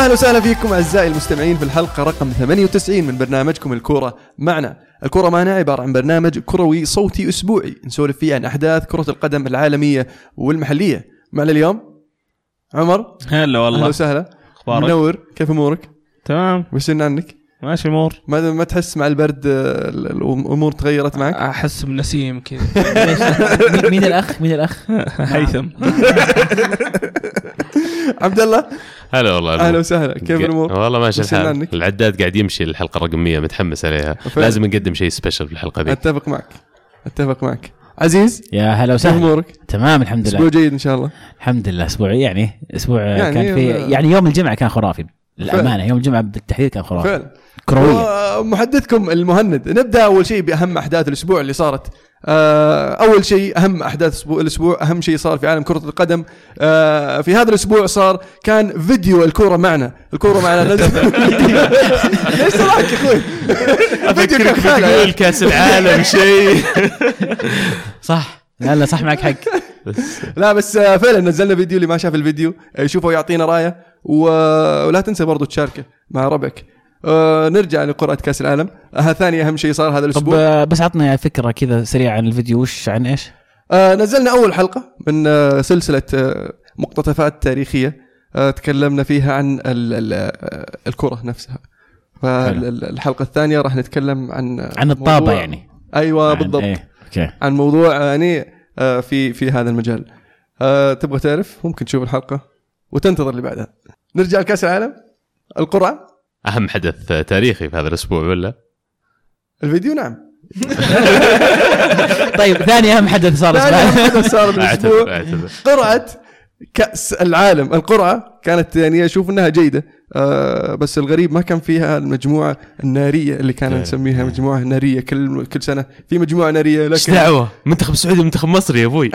أهلا وسهلا فيكم أعزائي المستمعين في الحلقة رقم 98 من برنامجكم الكورة معنا. الكورة معنا عبارة عن برنامج كروي صوتي أسبوعي نسولف فيه عن أحداث كرة القدم العالمية والمحلية. معنا اليوم عمر. هلا أهلا والله وسهلا. أخبارك؟ منور. كيف أمورك؟ تمام. وش عنك؟ ماشي الأمور. ما ما تحس مع البرد الأمور تغيرت معك؟ أحس بنسيم كذا. مين- مين الأخ؟ مين الأخ؟ هيثم عبد الله؟ هلا والله أهلا وسهلا. كيف الأمور؟ والله ماشي الحال؟ العداد قاعد يمشي الحلقة الرقم 100 متحمس عليها. لازم نقدم شيء سبيشل في الحلقة ذي أتفق معك. أتفق معك. عزيز؟ يا هلا كيف وسهلا أمورك؟ تمام الحمد لله. أسبوع جيد إن شاء الله. الحمد لله. اسبوعي يعني أسبوع يعني كان في يعني يوم الجمعة كان خرافي للأمانة. يوم الجمعة بالتحديد كان خرافي. فعلا. كروية. ومحدثكم المهند. نبدأ أول شيء بأهم أحداث الأسبوع اللي صارت. آه، أول شيء أهم أحداث الأسبوع أهم شيء صار في عالم كرة القدم. آه، في هذا الأسبوع صار كان فيديو الكورة معنا. الكورة معنا نزل ليش صراحك يا أخوي؟ أفكرك بتقول كأس العالم شيء. صح. لا لا صح معك حق. لا بس آه، فعلا نزلنا فيديو اللي ما شاف الفيديو. يشوفه ويعطينا رأيه. ولا تنسى برضو تشاركه مع ربعك. آه، نرجع لقرعه كأس العالم. آه، ثاني أهم شيء صار هذا طب الأسبوع. آه، بس عطنا فكرة كذا سريعة عن الفيديو وش عن إيش؟ آه نزلنا أول حلقة من آه سلسلة آه مقتطفات تاريخية آه تكلمنا فيها عن ال ال آه الكرة نفسها. فالحلقه الثانية راح نتكلم عن آه، عن الطابة يعني. أيوه عن- بالضبط. إيه. أوكي. عن موضوع يعني آه في في هذا المجال. آه تبغى تعرف؟ ممكن تشوف الحلقة وتنتظر اللي بعدها. نرجع لكأس العالم. القرعة. أهم حدث تاريخي في هذا الأسبوع ولا؟ الفيديو؟ نعم. طيب ثاني أهم حدث صار ثاني الأسبوع. حدث صار بالاسبوع قرعه كأس العالم. القرعة كانت يعني أشوف إنها جيدة. آه بس الغريب ما كان فيها المجموعة النارية اللي كان إيه. نسميها مجموعة نارية. كل كل سنة في مجموعة نارية إيش لكن دعوة؟ منتخب السعودي ومنتخب مصر يا أبوي.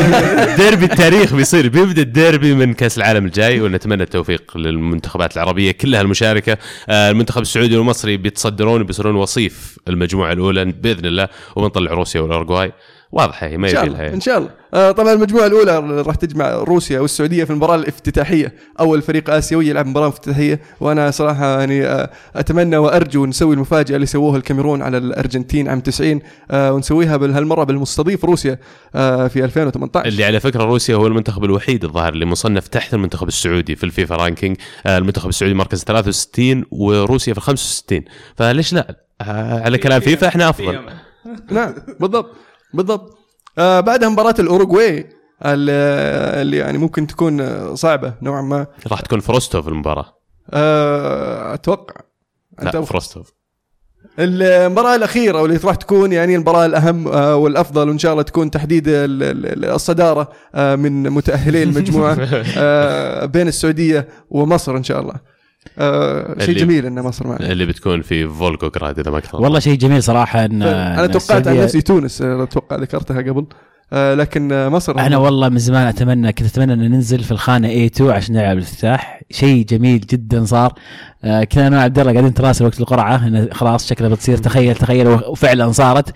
ديربي التاريخ بيصير. بيبدأ الديربي من كأس العالم الجاي ونتمنى التوفيق للمنتخبات العربية كلها المشاركة. آه، المنتخب السعودي والمصري بيتصدرون بيصيرون وصيف المجموعة الأولى بإذن الله وبنطلع روسيا والاورجواي واضحه هي ما إن شاء يبي لها الله يعني. إن شاء الله. آه طبعا المجموعة الأولى راح تجمع روسيا والسعودية في المباراة الافتتاحية. أول فريق آسيوي يلعب مباراة افتتاحية وأنا صراحة يعني آه أتمنى وأرجو نسوي المفاجأة اللي سووها الكاميرون على الأرجنتين عام 90 آه ونسويها هالمرة بالمستضيف روسيا آه في 2018 اللي على فكرة روسيا هو المنتخب الوحيد الظاهر اللي مصنف تحت المنتخب السعودي في ال FIFA ranking. آه، المنتخب السعودي مركز 63 وروسيا في 65 فليش لا؟ آه، على كلام فيفا إحنا أفضل. نعم بالضبط. بالضبط. آه بعدها مباراة الأوروغواي اللي يعني ممكن تكون صعبة نوعا ما. راح تكون في روستوف في المباراة. آه أتوقع. لا أبغى- في روستوف المباراة الأخيرة واللي راح تكون يعني المباراة الأهم آه، والأفضل وإن شاء الله تكون تحديد ال- ال- الصدارة آه، من متأهلي المجموعة آه، بين السعودية ومصر إن شاء الله. آه، شيء جميل أن مصر معنا. اللي بتكون في فولغوغراد إذا ما كنت. والله شيء جميل صراحة إن أنا إن توقعت عن نفسي تونس آه، أتوقع ذكرتها قبل. آه، لكن آه، مصر أنا والله من زمان أتمنى كنت أتمنى ان ننزل في الخانة A2 عشان نلعب الافتتاح شيء جميل جدا صار. آه كنا أنا وعبد الله قاعدين نتراسل وقت القرعة. انه خلاص شكلها بتصير تخيل تخيل وفعلا صارت.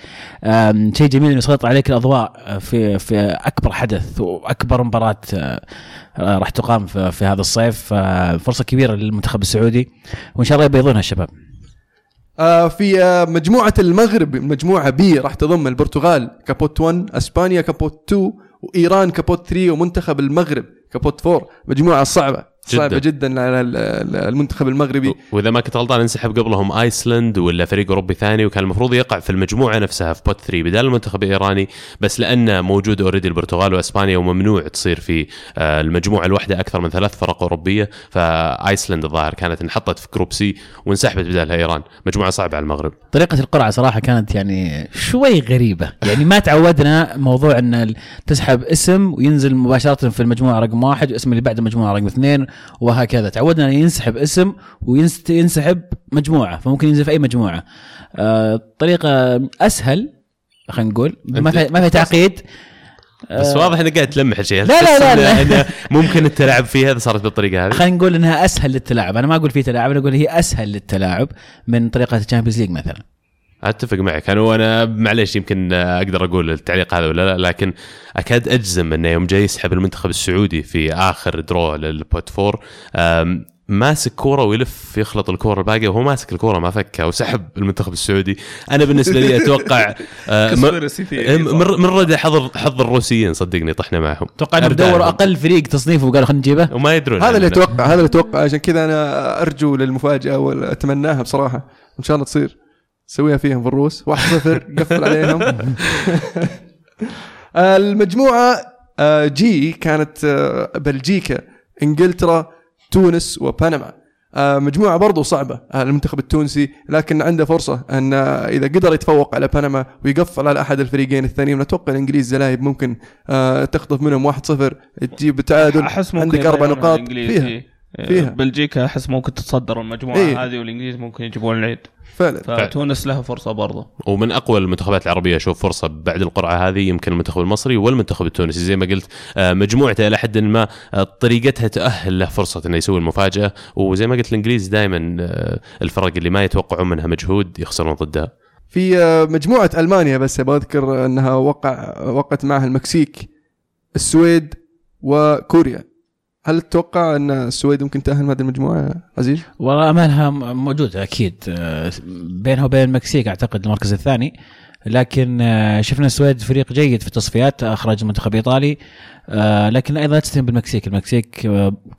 شيء جميل إنه يسيطر عليك الأضواء آه، في في أكبر حدث وأكبر مباراة آه، آه، راح تقام في, هذا الصيف. آه، فرصة كبيرة للمنتخب السعودي. وإن شاء الله يبيضونها الشباب آه، في آه، مجموعة المغرب مجموعة B راح تضم البرتغال ك pot 1 إسبانيا ك pot 2 وإيران ك pot 3 ومنتخب المغرب ك pot 4 مجموعة صعبة. صعبة جدا. على ال- ال- المنتخب المغربي. وإذا ما كنت غلطان انسحب قبلهم آيسلند ولا فريق أوروبي ثاني وكان المفروض يقع في المجموعة نفسها في pot 3 بدال المنتخب الإيراني بس لأنه موجود already البرتغال وإسبانيا وممنوع تصير في آه، المجموعة الواحدة أكثر من ثلاث فرق أوروبية فآيسلند الظاهر كانت انحطت في group C وانسحبت بدالها إيران. مجموعة صعبة على المغرب. طريقة القرعة صراحة كانت يعني شوي غريبة. يعني ما تعودنا موضوع إن تسحب اسم وينزل مباشرة في المجموعة رقم واحد والاسم اللي بعد المجموعة رقم اثنين وهكذا. تعودنا أن ينسحب اسم وينسحب مجموعة فممكن ينزل في أي مجموعة. آه طريقة أسهل خلينا نقول. ما في ما في تعقيد. بس آه، واضح إنك قاعد تلمح لشيء. هل لا، لا، لا، لا. إن ممكن التلاعب فيها إذا صارت بالطريقة هذه؟ خلينا نقول إنها أسهل للتلاعب. أنا ما أقول في تلاعب أنا أقول هي أسهل للتلاعب من طريقة ال Champions League مثلا. أتفق معك. أنا وأنا معليش يمكن أقدر أقول التعليق هذا ولا لا لكن أكاد أجزم أنه يوم جاي يسحب المنتخب السعودي في آخر draw لل pot four ماسك كورة ويلف يخلط الكورة الباقية وهو ماسك الكورة ما فكها وسحب المنتخب السعودي. أنا بالنسبة لي أتوقع آه،. من من رد حظ حظ الروسيين صدقني طحنا معهم. أتوقع انه بدور. أقل فريق تصنيفه وقالوا خلينا نجيبه؟ وما يدرون هذا اللي عننا. أتوقع هذا اللي أتوقع. عشان كذا أنا أرجو للمفاجأة واتمناها بصراحة. وان شاء الله تصير. سويها فيهم في الروس 1-0 قفل عليهم المجموعة آه، G كانت آه، بلجيكا إنجلترا تونس وبنما آه، مجموعة برضو صعبة آه، المنتخب التونسي لكن عنده فرصة أن آه، إذا قدر يتفوق على بنما ويقفل على أحد الفريقين الثانيين نتوقع الإنجليز زلايب ممكن آه، تخطف منهم 1-0 تجيب تعادل أحس ممكن عندك أربع نقاط. فيها إيه. فيها. بلجيكا أحس ممكن تتصدر المجموعة إيه. هذه والإنجليز ممكن يجيبون العيد فعلا. فتونس لها فرصة برضه ومن أقوى المنتخبات العربية أشوف فرصة بعد القرعة هذه يمكن المنتخب المصري والمنتخب التونسي. زي ما قلت آه، مجموعته إلى حد ما آه، طريقتها تأهل له فرصة إنه يسوي المفاجأة. وزي ما قلت الإنجليز دائما الفرق اللي ما يتوقعون منها مجهود يخسرون ضدها. في آه، مجموعة ألمانيا بس أبغى أذكر إنها وقع وقعت معها المكسيك السويد وكوريا. هل تتوقع أن السويد ممكن تأهل من هذه المجموعة عزيز؟ والله آمالها موجودة أكيد. آه، بينها وبين المكسيك أعتقد المركز الثاني. لكن آه، شفنا السويد فريق جيد في التصفيات أخرج منتخب إيطالي. آه، لكن أيضا لا تستهين بالمكسيك، المكسيك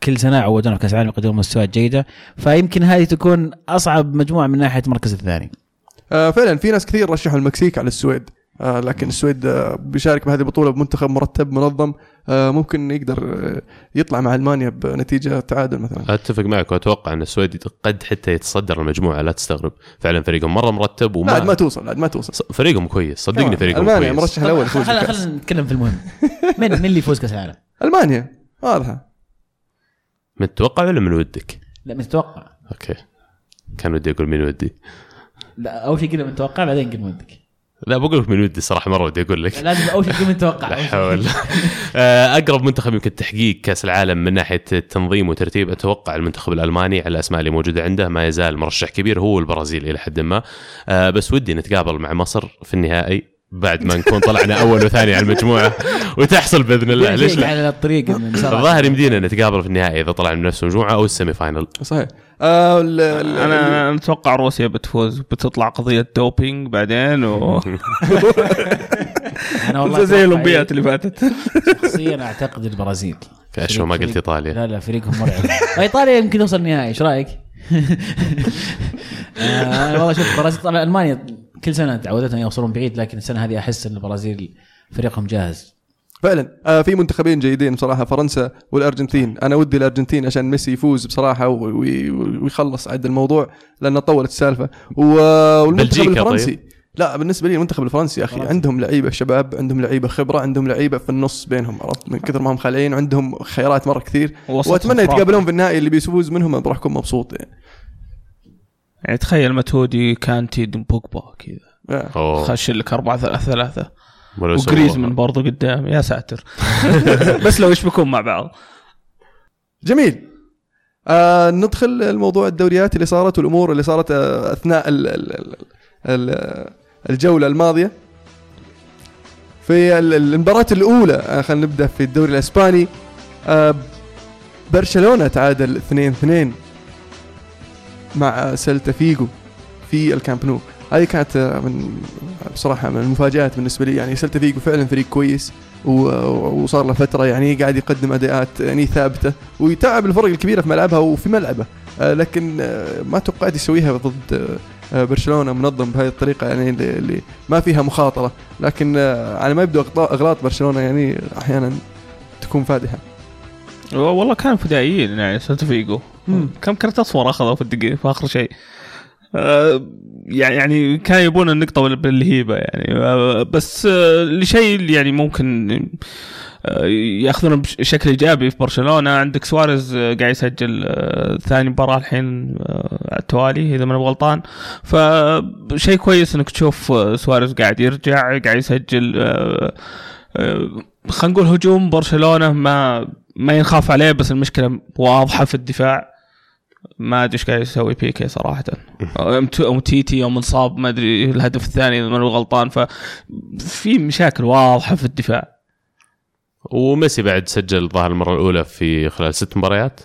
كل سنة عودونا في كأس العالم يقدمون مستويات جيده فيمكن هذه تكون أصعب مجموعة من ناحية المركز الثاني. فعلا في ناس كثير رشحوا المكسيك على السويد. لكن السويد آه، بيشارك بهذه البطولة بمنتخب مرتب منظم آه، ممكن يقدر آه، يطلع مع ألمانيا بنتيجة تعادل مثلا. أتفق معك وأتوقع أن السويد قد حتى يتصدر المجموعة لا تستغرب. فعلا فريقهم مرة مرتب لا وما عاد ما توصل عاد ما توصل. فريقهم كويس صدقني. فريقهم ألمانيا كويس. مرشح الأول يفوز خلينا نتكلم في المهم. من من اللي يفوز كأس العالم؟ ألمانيا واضحة. متوقع ولا من ودك؟ لا متوقع. أوكي. كان ودي أقول من ودي. لا أول شيء قلنا متوقع بعدين قلنا ودك. لا بقول لك من ودي صراحة مرة ودي أقول لك. لازم أول شيء تقول متوقع لا حول. آه، أقرب منتخب يمكن تحقيق كأس العالم من ناحية التنظيم وترتيب أتوقع المنتخب الألماني على الاسماء اللي موجودة عنده ما يزال مرشح كبير هو البرازيل إلى حد ما. آه، بس ودي نتقابل مع مصر في النهائي بعد ما نكون طلعنا أول وثاني على المجموعة وتحصل بإذن الله ليش لا؟ على الطريق. الظاهر يمدينا نتقابل في النهائي إذا طلعنا من نفس المجموعة أو ال semi final. صحيح. آه ال- ال- أنا أتوقع روسيا بتفوز. بتطلع قضية doping بعدين و أنا والله زي الأولمبيات اللي فاتت. شخصيا أعتقد البرازيل. كأشو ما قلت إيطاليا. لا لا فريقهم مرعب. إيطاليا يمكن توصل النهائي إيش رأيك؟ آه، والله شوف البرازيل طبعا ألمانيا كل سنة تعودتهم يوصلون بعيد لكن السنة هذه أحس إن البرازيل فريقهم جاهز. فعلا. آه في منتخبين جيدين بصراحة فرنسا والأرجنتين. أنا ودي الأرجنتين عشان ميسي يفوز بصراحة ويخلص عد الموضوع لأنه طولت السالفة. و- والمنتخب بلجيكا الفرنسي. لا بالنسبة لي المنتخب الفرنسي يا أخي فرنسا. عندهم لعيبة شباب عندهم لعيبة خبرة عندهم لعيبة في النص بينهم عرفت؟ من كثر ما هم خالعين وعندهم خيارات مرة كثير. وأتمنى. يتقابلون في النهائي اللي بيفوز منهم راح اكون مبسوط يعني. يعني تخيل متودي كانتي بوجبا كذا. آه. خش لك أربعة ثلاثة ثلاثة. ولو سووا- وجريزمان برضو قدام. يا ساتر. بس لو يشبكون مع بعض؟ جميل. آه ندخل الموضوع الدوريات اللي صارت والأمور اللي صارت آه أثناء ال ال ال ال الجولة الماضية. في ال- ال- المباراة الأولى آه خلينا نبدأ في الدوري الإسباني. آه برشلونة تعادل 2-2 مع سيلتا فيجو في الكامب نو. هذه كانت من بصراحة من المفاجآت بالنسبة لي. يعني سيلتا فيجو فعلا فريق كويس وصار له فترة يعني قاعد يقدم أداءات يعني ثابتة ويتعب الفرق الكبيرة في ملعبها وفي ملعبه. آه، لكن آه، ما توقعت يسويها ضد آه، برشلونة منظم بهذه الطريقة يعني اللي, ما فيها مخاطرة. لكن على ما يبدو أغلاط برشلونة يعني أحيانا تكون فادحة. والله كانوا فدائيين يعني سيلتا فيجو. كم كرت أصفر اخذوا في الدقيقة؟ في آخر شيء. يعني كانوا يبون النقطة بال- بالهيبة يعني. آه، بس آه، لشيء يعني ممكن آه، ياخذونه بشكل إيجابي في برشلونة. عندك سواريز قاعد يسجل ثاني مباراة الحين على التوالي إذا ماني غلطان فشيء كويس إنك تشوف سواريز قاعد يرجع قاعد يسجل خلينا نقول هجوم برشلونة ما ما ينخاف عليه بس المشكلة واضحة في الدفاع. ما أدري إيش قاعد يسوي بيكي صراحة. أومتيتي يوم انصاب ما أدري الهدف الثاني اذا ماني غلطان. ففي مشاكل واضحة في الدفاع. وميسي بعد سجل الظاهر المرة الأولى في خلال ست مباريات.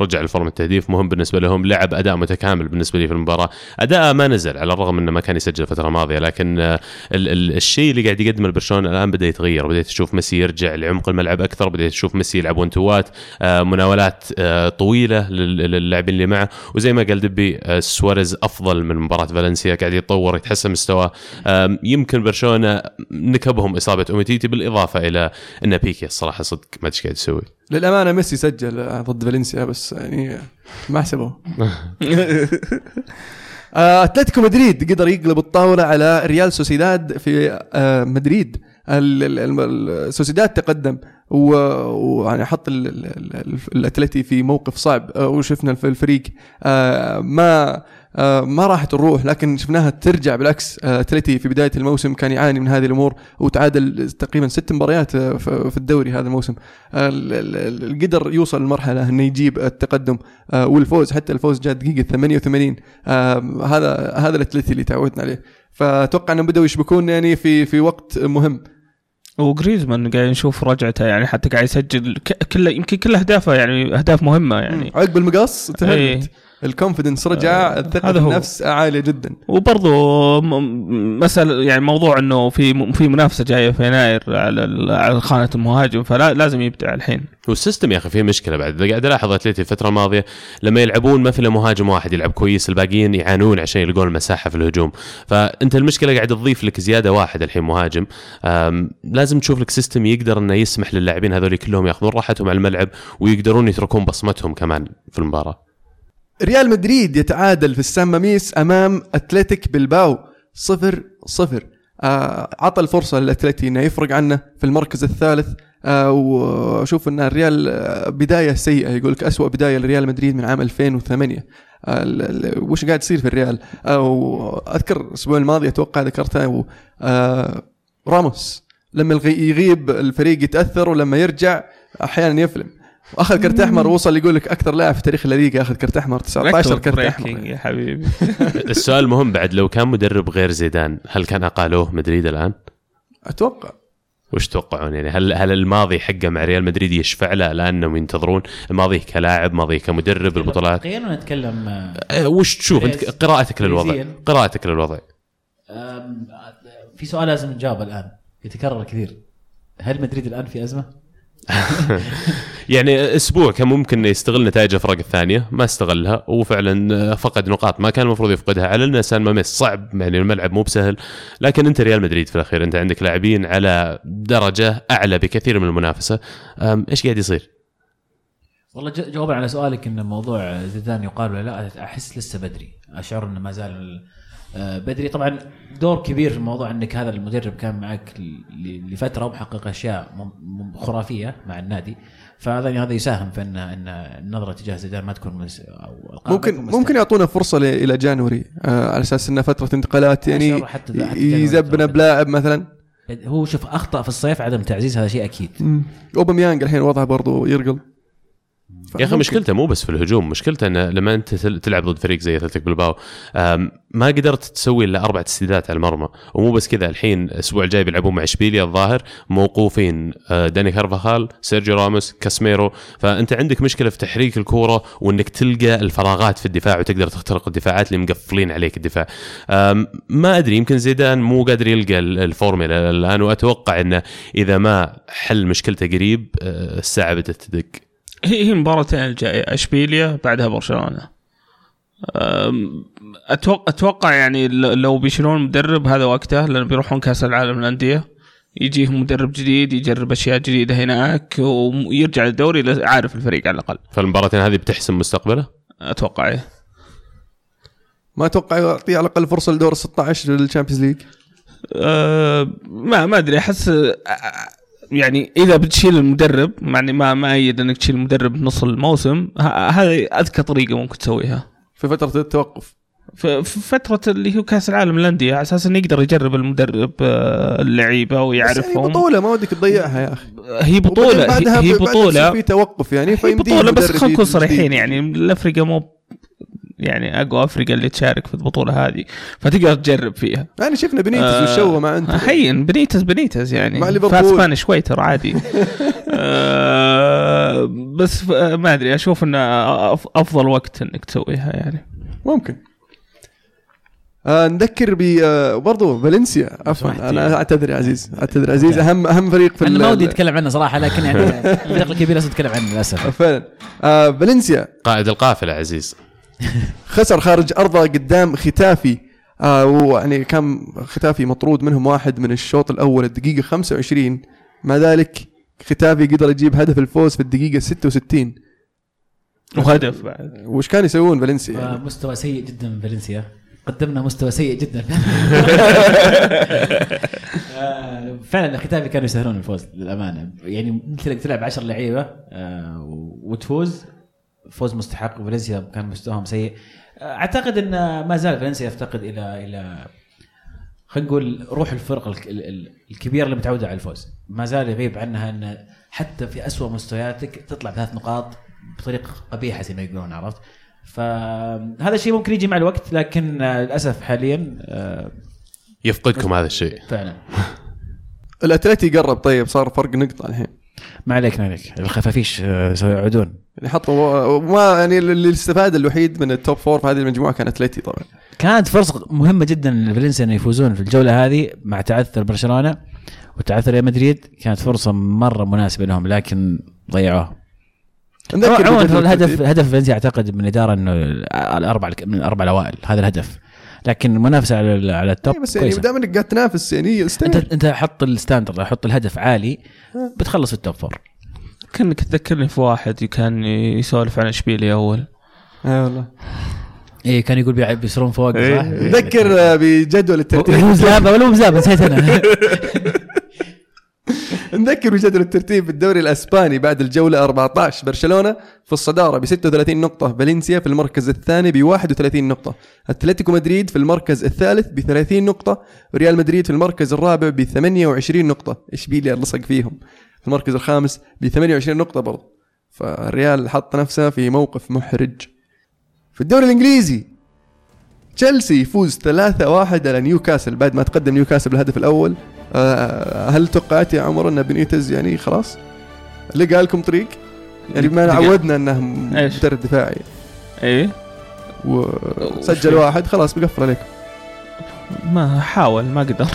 رجع ل form التهديف مهم بالنسبة لهم لعب أداء متكامل بالنسبة لي في المباراة. أداء ما نزل على الرغم إنه ما كان يسجل الفترة الماضية لكن آه، ال- ال- الشيء اللي قاعد يقدمه برشلونه الآن بدأ يتغير بديت تشوف ميسي يرجع لعمق الملعب أكثر بديت تشوف ميسي يلعب ون توات آه، مناولات آه، طويلة لل- للاعبين اللي معه. وزي ما قال دبي سواريز أفضل من مباراة فالنسيا قاعد يتطور يتحسن مستواه. يمكن برشلونة نكبهم إصابة أوميتيتي بالإضافة إلى إن بيكي الصراحة صدق ما أدري قاعد يسوي. للأمانة ميسي سجل آه، ضد فالنسيا بس يعني ما حسبوه آه، أتلتيكو مدريد قدر يقلب الطاولة على ريال سوسيداد في آه، مدريد. ال- ال- ال- السوسيداد تقدم ويعني حط ال- ال- ال- الأتلتي في موقف صعب. وشفنا الف- الفريق ما ما راحت الروح لكن شفناها ترجع بالعكس. آه، أتلتي في بداية الموسم كان يعاني من هذه الأمور وتعادل تقريبا ست مباريات آه، في الدوري هذا الموسم. آه، ال- ال- ال- قدر يوصل لمرحله إنه يجيب التقدم. آه، والفوز حتى الفوز جاء دقيقة 88 آه، هذا هذا الأتلتي اللي تعودنا عليه. فأتوقع إنهم بدأوا يشبكون يعني في في وقت مهم. وجريزمان قاعد نشوف رجعته يعني حتى قاعد يسجل كله يمكن كل أهدافه يعني أهداف مهمة يعني. عقب المقص إيه. ال confidence رجع آه، الثقة هذا في هو. النفس عالية جدا. وبرضه مسألة يعني موضوع إنه في في منافسة جاية في يناير على على خانة المهاجم فلازم يبدع الحين. وال system يا أخي فيه مشكلة بعد. قاعد ألاحظ اتلتي الفترة الماضية لما يلعبون ما في إلا مهاجم واحد يلعب كويس الباقيين يعانون عشان يلقون المساحه في الهجوم. فأنت المشكلة قاعد تضيف لك زيادة واحد الحين مهاجم. لازم تشوف لك system يقدر إنه يسمح للاعبين هذول كلهم ياخذون راحتهم على الملعب ويقدرون يتركون بصمتهم كمان في المباراة. ريال مدريد يتعادل في السان ماميس أمام أتلتيك بلباو صفر صفر. آه عطى الفرصة للأتلتي إنه يفرق عنه في المركز الثالث. آه واشوف إن الريال آه، بداية سيئة. يقول لك اسوء بداية لريال مدريد من عام 2008 آه وش قاعد يصير في الريال؟ آه وأذكر الأسبوع الماضي أتوقع ذكرته آه راموس لما يغيب الفريق يتأثر ولما يرجع أحيانا يفلم. واخذ كرت أحمر وصل يقول لك أكثر لاعب في تاريخ الليغا اخذ كرت أحمر 19 كرت أحمر. يا حبيبي. السؤال المهم بعد لو كان مدرب غير زيدان هل كان أقالوه مدريد الآن؟ أتوقع. وش تتوقعون يعني؟ هل هل الماضي حقه مع ريال مدريد يشفع له لانهم ينتظرون؟ الماضي كلاعب ماضي كمدرب البطولات. خلينا نتكلم آه، أه، وش تشوف؟ أنت كويس. قراءتك للوضع. قراءتك للوضع. في سؤال لازم نجاوبه الآن يتكرر كثير. هل مدريد الآن في أزمة؟ يعني أسبوع كان ممكن يستغل نتائج الفرق الثانية ما استغلها وفعلا فقد نقاط ما كان المفروض يفقدها على ان سان ماميس صعب يعني الملعب مو بسهل. لكن أنت ريال مدريد في الأخير أنت عندك لاعبين على درجة أعلى بكثير من المنافسة. إيش قاعد يصير؟ والله جوابا على سؤالك إن موضوع زيدان يقال ولا لا أحس لسه بدري. أشعر إنه ما زال آه، بدري. طبعا دور كبير في الموضوع إنك هذا المدرب كان معك لفترة ومحقق أشياء خرافية مع النادي. فهذا هذا يساهم في ان إن النظرة تجاه زيدان ما تكون مس أو ممكن ممكن. يعطونا فرصة ل- إلى جانوري آه على أساس انها فترة انتقالات يعني يزبنا. بلاعب مثلا هو شوف أخطأ في الصيف عدم تعزيز هذا شيء أكيد أوباميانج الحين وضعه برضو يرقل يا أخي مشكلته مو بس في الهجوم مشكلته إنه لما أنت تل- تلعب ضد فريق زي أتلتيك بلباو ما قدرت تسوي إلا أربع تسديدات على المرمى. ومو بس كذا الحين الأسبوع الجاي بيلعبون مع إشبيليا الظاهر موقوفين أه، داني كارفاخال سيرجيو راموس كاسميرو. فأنت عندك مشكلة في تحريك الكورة وإنك تلقى الفراغات في الدفاع وتقدر تخترق الدفاعات اللي مقفلين عليك الدفاع. ما أدري يمكن زيدان مو قادر يلقى ال- الفورمولا الآن واتوقع إنه إذا ما حل مشكلته قريب أه، الساعة بدأت تدق. هي هي مباراتين الجايه إشبيليا بعدها برشلونة. أتوقع أتوقع يعني لو بيشيلون مدرب هذا وقته لأن بيروحون كأس العالم للأندية يجيهم مدرب جديد يجرب أشياء جديدة هناك ويرجع للدوري عارف الفريق على الأقل. فالمباراتين هذه بتحسم مستقبله؟ أتوقع إيه. ما أتوقع يعطيه على الأقل فرصة لدور ال 16 لل Champions League. أه ما ما أدري. أحس يعني إذا بتشيل المدرب يعني ما ما ايد إنك تشيل المدرب نص الموسم هذه أذكى طريقة ممكن تسويها. في فترة التوقف. في فترة اللي هو كأس العالم للأندية على أساس إنه يقدر يجرب المدرب أه، اللعيبة بس ويعرفهم بطولة ما ودك تضيعها يا أخي. هي بطولة هي بطولة. في توقف يعني هي بطولة بس خلينا نكون. صريحين يعني الأفريقيا مو يعني أقوى أفريقيا اللي تشارك في البطولة هذه فتقدر تجرب فيها. يعني شفنا بنيتس آه، والشو مع أنت. هين بنيتز بنيتز يعني. مع ليفربول. شوي ترى عادي. آه، بس ما أدري أشوف انه أف- أفضل وقت إنك تسويها يعني. ممكن. آه نذكر ب آه برضو فالنسيا. عفوا أنا. أعتذر يا عزيز أعتذر عزيز. اهم أهم فريق في أنا ما ودي أتكلم عنه صراحة لكن يعني الفريق الكبير لازم أتكلم عنه للأسف. فعلا آه فالنسيا. قائد القافلة عزيز. خسر خارج أرضه قدام ختافي. آه ويعني كان ختافي مطرود منهم واحد من الشوط الأول الدقيقة 25 مع ذلك ختافي قدر يجيب هدف الفوز في الدقيقة 66 وهدف بعد. وش كان يسوون فالنسيا؟ يعني؟ مستوى سيء جدا فالنسيا. قدمنا مستوى سيء جدا. آه، فعلا الختافي كانوا يسهلون الفوز للأمانة. يعني مثل تلعب 10 لعيبة آه، وتفوز. فوز مستحق وفالنسيا كان مستواهم سيء. أعتقد إن ما زال فالنسيا يفتقد إلى إلى خلينا نقول روح الفرق الك- ال- ال- الكبيره اللي متعوده على الفوز. ما زال يغيب عنها إن حتى في أسوأ مستوياتك تطلع بثلاث نقاط بطريقه قبيحة زي ما يقولون عرفت؟ فهذا الشيء ممكن يجي مع الوقت لكن للأسف حاليا آه، يفقدكم هذا الشيء. فعلا. الأتلتي قرب طيب صار فرق نقطة الحين. ما عليك ما عليك. الخفافيش آه، سيعودون. يعني حطوا ما يعني اللي استفاد الوحيد من ال top four في هذه المجموعة كان اتلتي طبعا. كانت فرصة مهمة جدا لفالنسيا إنه يفوزون في الجولة هذه مع تعثر برشلونة وتعثر ريال مدريد. كانت فرصة مرة مناسبة لهم لكن ضيعوها. نذكر عموما الهدف. هدف فالنسيا أعتقد من الإدارة إنه الاربع من الأربع الأوائل. هذا الهدف. لكن المنافسة على على ال top إيه بس يعني دام انك قاعد تنافس يعني انت استمر أنت حط ال standard حط الهدف عالي بتخلص ال top four. كأنك تذكرني في واحد كان يسولف عن إشبيليا أول. اي والله. إيه كان يقول بيع- بيصيرون فوق صح؟ إيه. نذكر آه، بجدول الترتيب. هو مزابة ولا مو مزابة؟ نسيت أنا. نذكر بجدول الترتيب في الدوري الأسباني بعد الجولة 14 برشلونة في الصدارة ب 36 نقطة. فالنسيا في المركز الثاني ب 31 نقطة. أتلتيكو مدريد في المركز الثالث ب 30 نقطة. وريال مدريد في المركز الرابع ب 28 نقطة. اشبيليا لصق فيهم؟ في المركز الخامس ب 28 نقطة برضه فالريال حط نفسه في موقف محرج. في الدوري الإنجليزي تشيلسي يفوز 3-1 على نيوكاسل. بعد ما تقدم نيوكاسل بالهدف الأول هل توقعت يا عمر أن بنيتز يعني خلاص؟ لقى لكم طريق؟ يعني لقى- عودنا أنه؟ مدرب دفاعي. إيه؟ وسجل واحد خلاص بقفل عليكم ما حاول ما قدر.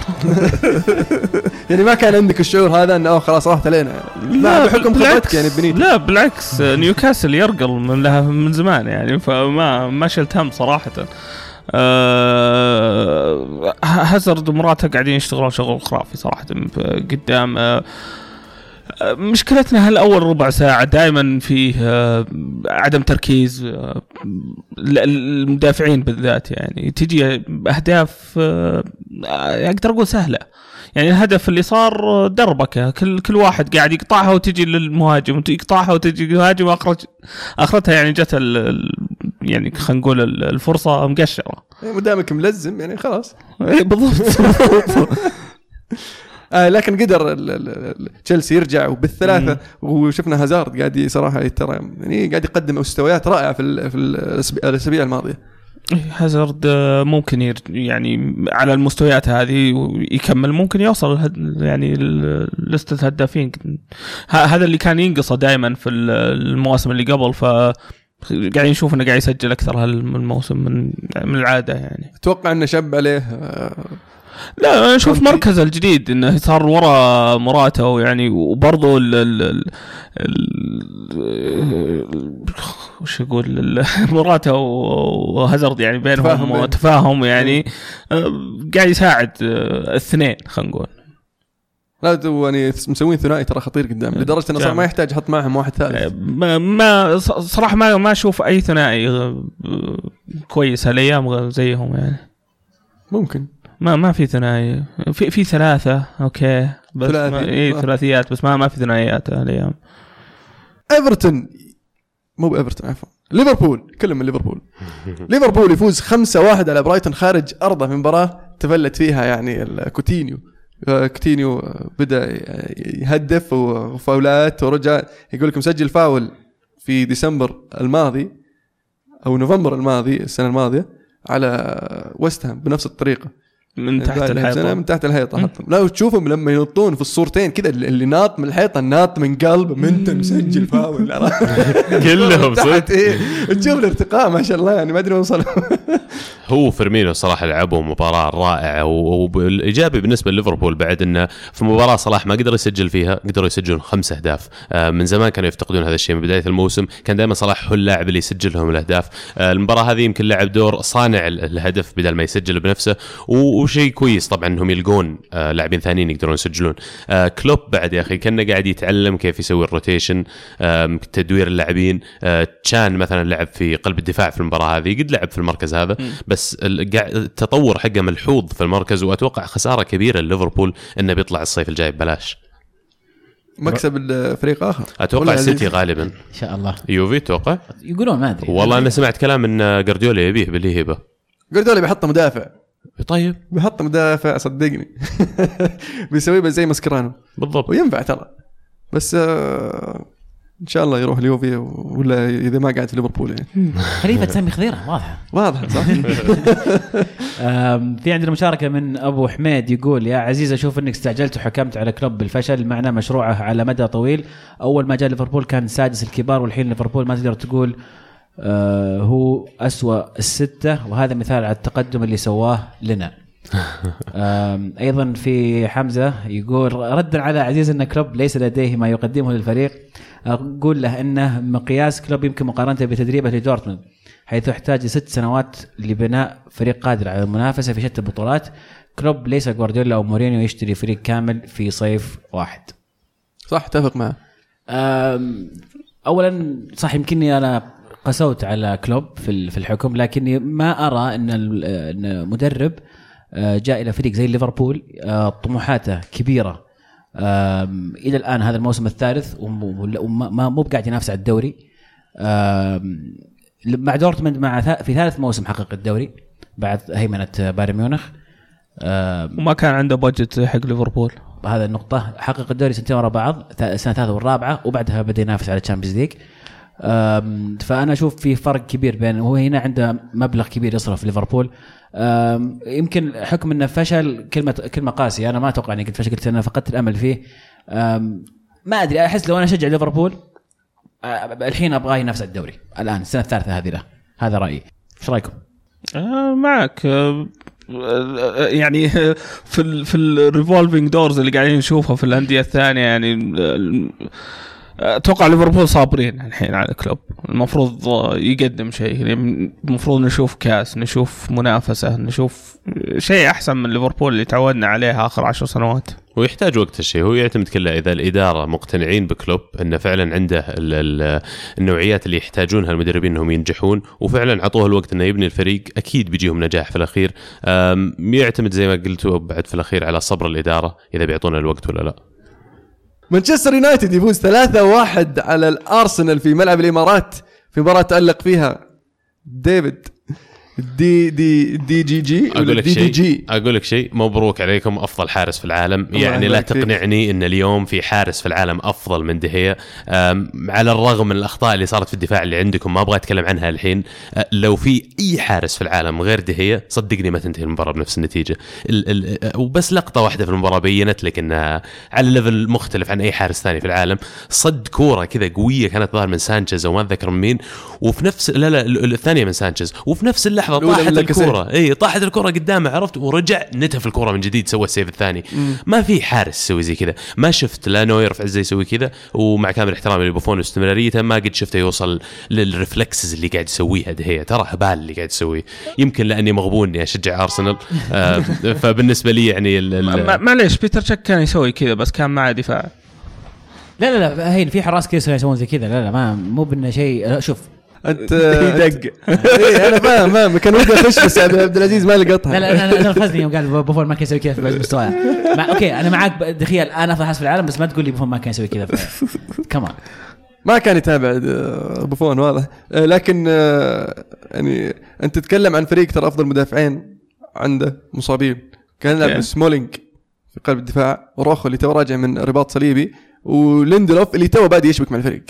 يعني ما كان عندك الشعور هذا أنه خلاص راحت علينا. لا بحكم. خبرتك يعني بنيتز لا بالعكس. نيوكاسل يرقل من لها من زمان يعني فما ما شلت هم صراحة. آه هازارد ومراته قاعدين يشتغلون شغل خرافي صراحة قدام آه آه، مشكلتنا هالأول ربع ساعة دائما فيه آه، عدم تركيز ال- المدافعين بالذات يعني. تجي أهداف أقدر أقول سهلة. يعني الهدف اللي صار دربكه كل كل واحد قاعد يقطعها وتجي للمهاجم يقطعها وتجي للمهاجم أخرتها يعني جت يعني خلينا نقول ال- الفرصة مقشرة. ما دامك ملزم يعني خلاص. إيه، بالضبط. آه لكن قدر تشيلسي يرجع وبالثلاثة وشفنا هازارد قاعد صراحة ترى يعني قاعد يقدم مستويات رائعة في ال- في الأسابيع الماضية. إيه، هازارد آه، ممكن يعني على المستويات هذه يكمل ممكن يوصل يعني لستة الهدافين. ه- هذا اللي كان ينقصه دائما في ال- المواسم اللي قبل ف قاعدين نشوف إنه قاعد يسجل أكثر هالموسم من من العادة يعني أتوقع إنه شب عليه آه لا أنا أشوف. مركزه الجديد إنه صار ورا مراته يعني وبرضه ال ال ال وش أقول مراته وهازارد يعني تفاهم بينهم بينهم. تفاهم يعني آه، قاعد يساعد آه، الاثنين خلينا نقول لا يعني مسوين ثنائي ترى خطير قدام لدرجة إنه صار. ما يحتاج يحط معهم واحد ثالث. ما, ما ص- صراحة ما ما أشوف أي ثنائي كويس هالأيام زيهم يعني. ممكن. ما ما في ثنائي. في في ثلاثة أوكي. بس ثلاثي. ما اي آه. ثلاثيات بس ما ما في ثنائيات هالأيام. إيفرتون. مو بإيفرتون عفوا. ليفربول. كلهم من ليفربول. ليفربول يفوز 5-1 على برايتون خارج أرضه في مباراة تفلت فيها يعني ال- كوتينيو. آه، كوتينيو آه، بدأ يهدف وفاولات ورجع. يقول لك مسجل فاول في ديسمبر الماضي أو نوفمبر الماضي السنة الماضية على ويست هام بنفس الطريقة. من تحت الحيطه من تحت الحيطه حطهم. لا وتشوفهم لما ينطون في الصورتين كذا اللي ناط من الحيطه ناط من قلب منتن مسجل فاول كلهم صدق. إيه. تشوف الارتقاء ما شاء الله يعني ما أدري وين وصلوا. هو فيرمينو صراحة لعبوا مباراة رائعة والايجابي بالنسبة لليفربول بعد إنه في مباراة صلاح ما قدر يسجل فيها قدروا يسجلون خمس أهداف. آه، من زمان كانوا يفتقدون هذا الشيء من بداية الموسم. كان دائما صلاح هو اللاعب اللي يسجل لهم الأهداف. آه، المباراة هذه يمكن لعب دور صانع ال- الهدف بدل ما يسجل بنفسه. و- وشيء كويس طبعا إنهم يلقون آه، لاعبين ثانيين يقدرون يسجلون. آه، كلوب بعد يا أخي كأنه قاعد يتعلم كيف يسوي ال rotation آم، تدوير اللاعبين. آه، تشان مثلا لعب في قلب الدفاع في المباراة هذه قد لعب في المركز هذا بس ال- قاعد- التطور حقه ملحوظ في المركز وأتوقع خسارة كبيرة لليفربول إنه بيطلع الصيف الجاي ببلاش. مكسب الفريق آخر. أتوقع السيتي؟ غالبا. إن شاء الله. يوفي أتوقع يقولون ما أدري. والله أنا سمعت كلام إن جارديولا يبيه بالهيبه جوارديولا بيحط مدافع. طيب. بيحط مدافع صدقني. بيسويه بس زي ماسكرانو بالضبط. وينفع ترى. بس آه إن شاء الله يروح اليوفي ولا إذا ما قاعد في ليفربول يعني. خليفة سامي خضيرة واضحه واضح صح. في عندنا مشاركة من أبو حميد يقول يا عزيز أشوف أنك استعجلت وحكمت على كلوب بالفشل معناه مشروعه على مدى طويل. أول ما جاء ليفربول كان سادس الكبار والحين ليفربول ما تقدر تقول هو أسوأ الستة وهذا مثال على التقدم اللي سواه لنا. أيضا في حمزة يقول ردا على عزيز إن كلوب ليس لديه ما يقدمه للفريق. أقول له انه مقياس كلوب يمكن مقارنته بتدريبه لدورتموند حيث يحتاج ست سنوات لبناء فريق قادر على المنافسة في شتى البطولات. كلوب ليس جوارديولا أو مورينيو يشتري فريق كامل في صيف واحد. صح اتفق معه. اولا صح يمكنني أنا قسوت على كلوب في ال- في الحكم لكني ما أرى إن إن مدرب آه، جاء إلى فريق زي ليفربول آه، طموحاته كبيرة. إلى الآن هذا الموسم الثالث وم- وم- وما ما- مو بقاعد ينافس على الدوري. مع دورتموند مع في ثالث موسم حقق الدوري بعد هيمنة بايرن ميونخ. وما كان عنده budget حق ليفربول. هذا النقطة. حقق الدوري سنتين ورا بعض ث- السنة الثالثة والرابعة وبعدها بدأ ينافس على ال Champions League أم، فأنا أشوف في فرق كبير بين هو هنا عنده مبلغ كبير يصرف ليفربول. يمكن حكم إنه فشل كلمة كلمة قاسية. أنا ما أتوقع إني قلت فشل. قلت أنا فقدت الأمل فيه. ما أدري. أحس لو أنا أشجع ليفربول الحين أبغاه ينافس على الدوري. الآن السنة الثالثة هذه له. هذا رأيي. إيش رأيكم؟ آه معك. آه آه، يعني في ال في ال revolving doors اللي قاعدين نشوفها في الأندية الثانية يعني آه، أتوقع ليفربول صابرين الحين على كلوب المفروض آه، يقدم شيء. يعني المفروض نشوف كاس نشوف منافسة نشوف شيء أحسن من ليفربول اللي تعودنا عليه آخر عشر سنوات. ويحتاج وقت الشيء. هو يعتمد كله إذا الإدارة مقتنعين بكلوب إنه فعلا عنده ال ال النوعيات اللي يحتاجونها المدربين إنهم ينجحون. وفعلا عطوه الوقت إنه يبني الفريق. أكيد بيجيهم نجاح في الأخير. يعتمد زي ما قلتوا بعد في الأخير على صبر الإدارة إذا بيعطونا الوقت ولا لا. مانشستر يونايتد يفوز 3-1 على الأرسنال في ملعب الإمارات في مباراة تألق فيها. ديفيد. دي دي دي جي جي أقول لك شيء جي أقول لك شيء مبروك عليكم أفضل حارس في العالم. يعني لا. تقنعني إن اليوم في حارس في العالم أفضل من دي خيا على الرغم من الأخطاء اللي صارت في الدفاع اللي عندكم ما أبغى أتكلم عنها الحين. أه، لو في أي حارس في العالم غير دي خيا صدقني ما تنتهي المباراة بنفس النتيجة. ال ال أه، وبس لقطة واحدة في المباراة بينت لك إنها على level مختلف عن أي حارس ثاني في العالم. صد كورة كذا قوية كانت ظاهر من سانشيز أو ما أتذكر من مين. وفي نفس لا لا ال- الثانية من سانشيز. وفي نفس اللحظة من طاحت. الكورة. إي طاحت الكره قدامه عرفت؟ ورجع نتف الكره من جديد سوى ال save الثاني. ما في حارس يسوي زي كذا. ما شفت لا نوير في عزه يسوي كذا. ومع كامل احترامي لبوفون واستمراريته ما قد شفته يوصل لل reflexes اللي قاعد يسويها دي خيا ترى هبال اللي قاعد يسويه يمكن لأني مغبون إني أشجع أرسنال. آه فبالنسبة لي يعني ال- ال- ما- معليش بيتر تشيك كان يسوي كذا بس كان معه دفاع لا لا لا هين في حراس كذا يسوون زي كذا. لا لا ما مو بأنه شيء لا، شوف انت دق أنا فاهم فاهم كان ودي اخش بس عبد العزيز ما لقطها لا لا أنا أنا نرفزني يوم قال بوفون ما كان يسوي كذا في مستواه okay أنا معاك دي خيا أنا افضل حارس في العالم بس ما تقول لي بوفون ما كان يسوي كذا. كمان ما كان يتابع آه، بوفون واضح. آه، لكن آه، يعني أنت تتكلم عن فريق ترى أفضل مدافعين عنده مصابين. كان يلعب. سمولينج في قلب الدفاع. وروخو اللي تو راجع من رباط صليبي. وليندلوف اللي تو بادي يشبك مع الفريق.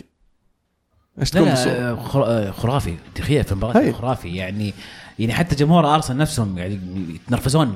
إيش لا خرافي دي خيا في المباراة هي. خرافي يعني يعني حتى جمهور أرسنال نفسهم قاعد يتنرفزون.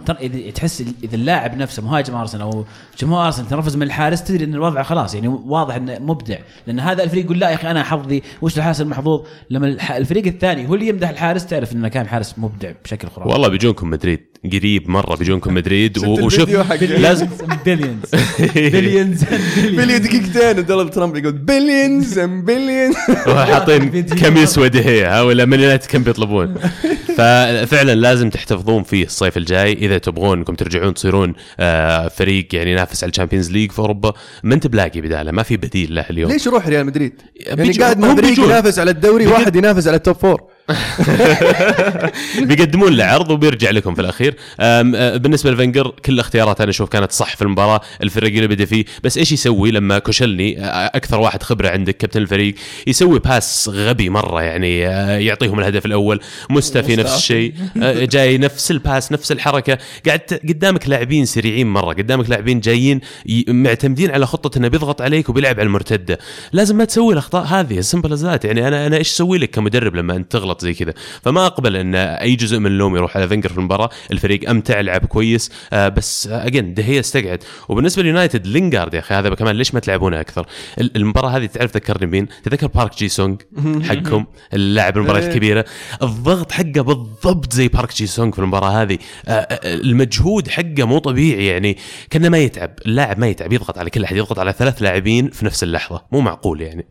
تحس إذا اللاعب نفسه مهاجم أرسنال أو جمهور أرسنال تنرفز من الحارس تدري إن الوضع خلاص. يعني واضح إنه مبدع. لأن هذا الفريق يقول لا يا أخي أنا حظي وش الحارس المحظوظ؟ لما الفريق الثاني هو اللي يمدح الحارس تعرف إنه كان حارس مبدع بشكل خرافي. والله بيجونكم مدريد. قريب مرة بيجونكم مدريد. وشوف لازم billions billions billion دقيقتين دونالد ترامب يقول billions billions حاطين كم يسوى دي خيا ها ولا من يونايتد كم بيطلبون. ففعلا لازم تحتفظون فيه الصيف الجاي. إذا تبغون انكم ترجعون تصيرون آه، فريق يعني ينافس على ال Champions League في اوروبا ما انت بلاقي بداله. ما في بديل له اليوم. ليش يروح ريال مدريد؟ يعني قاعد بيجون. ينافس على الدوري واحد ينافس على ال top four بيقدمون له عرض وبيرجع لكم في الأخير. أه، بالنسبة لفنجر كل الاختيارات أنا أشوف كانت صح في المباراة الفريق اللي بدا فيه. بس إيش يسوي لما كوشيلني أكثر واحد خبرة عندك كابتن الفريق يسوي pass غبي مرة يعني يعطيهم الهدف الأول مصطفي نفس الشيء جاي نفس ال pass نفس الحركة. قاعد قدامك لاعبين سريعين مرة قدامك لاعبين جايين معتمدين على خطة إنه بيضغط عليك وبيلعب على المرتدة. لازم ما تسوي الأخطاء هذه simple as يعني أنا أنا إيش أسوي لك كمدرب لما أنت تغلط؟ زي كذا. فما أقبل أن أي جزء من اللوم يروح على فينجر في المباراة. الفريق امتع لعب كويس. آه بس again دي خيا استقعد. وبالنسبة ليونايتد لينجارد يا أخي هذا كمان ليش ما تلعبونه أكثر؟ ال- المباراة هذه تعرف تذكرني مين تذكر بارك جي سونغ حقكم اللاعب المباريات إيه. الكبيرة. الضغط حقه بالضبط زي بارك جي سونغ في المباراة هذه. آه، آه، المجهود حقه مو طبيعي يعني كأنه ما يتعب. اللاعب ما يتعب يضغط على كل أحد يضغط على ثلاث لاعبين في نفس اللحظة. مو معقول يعني.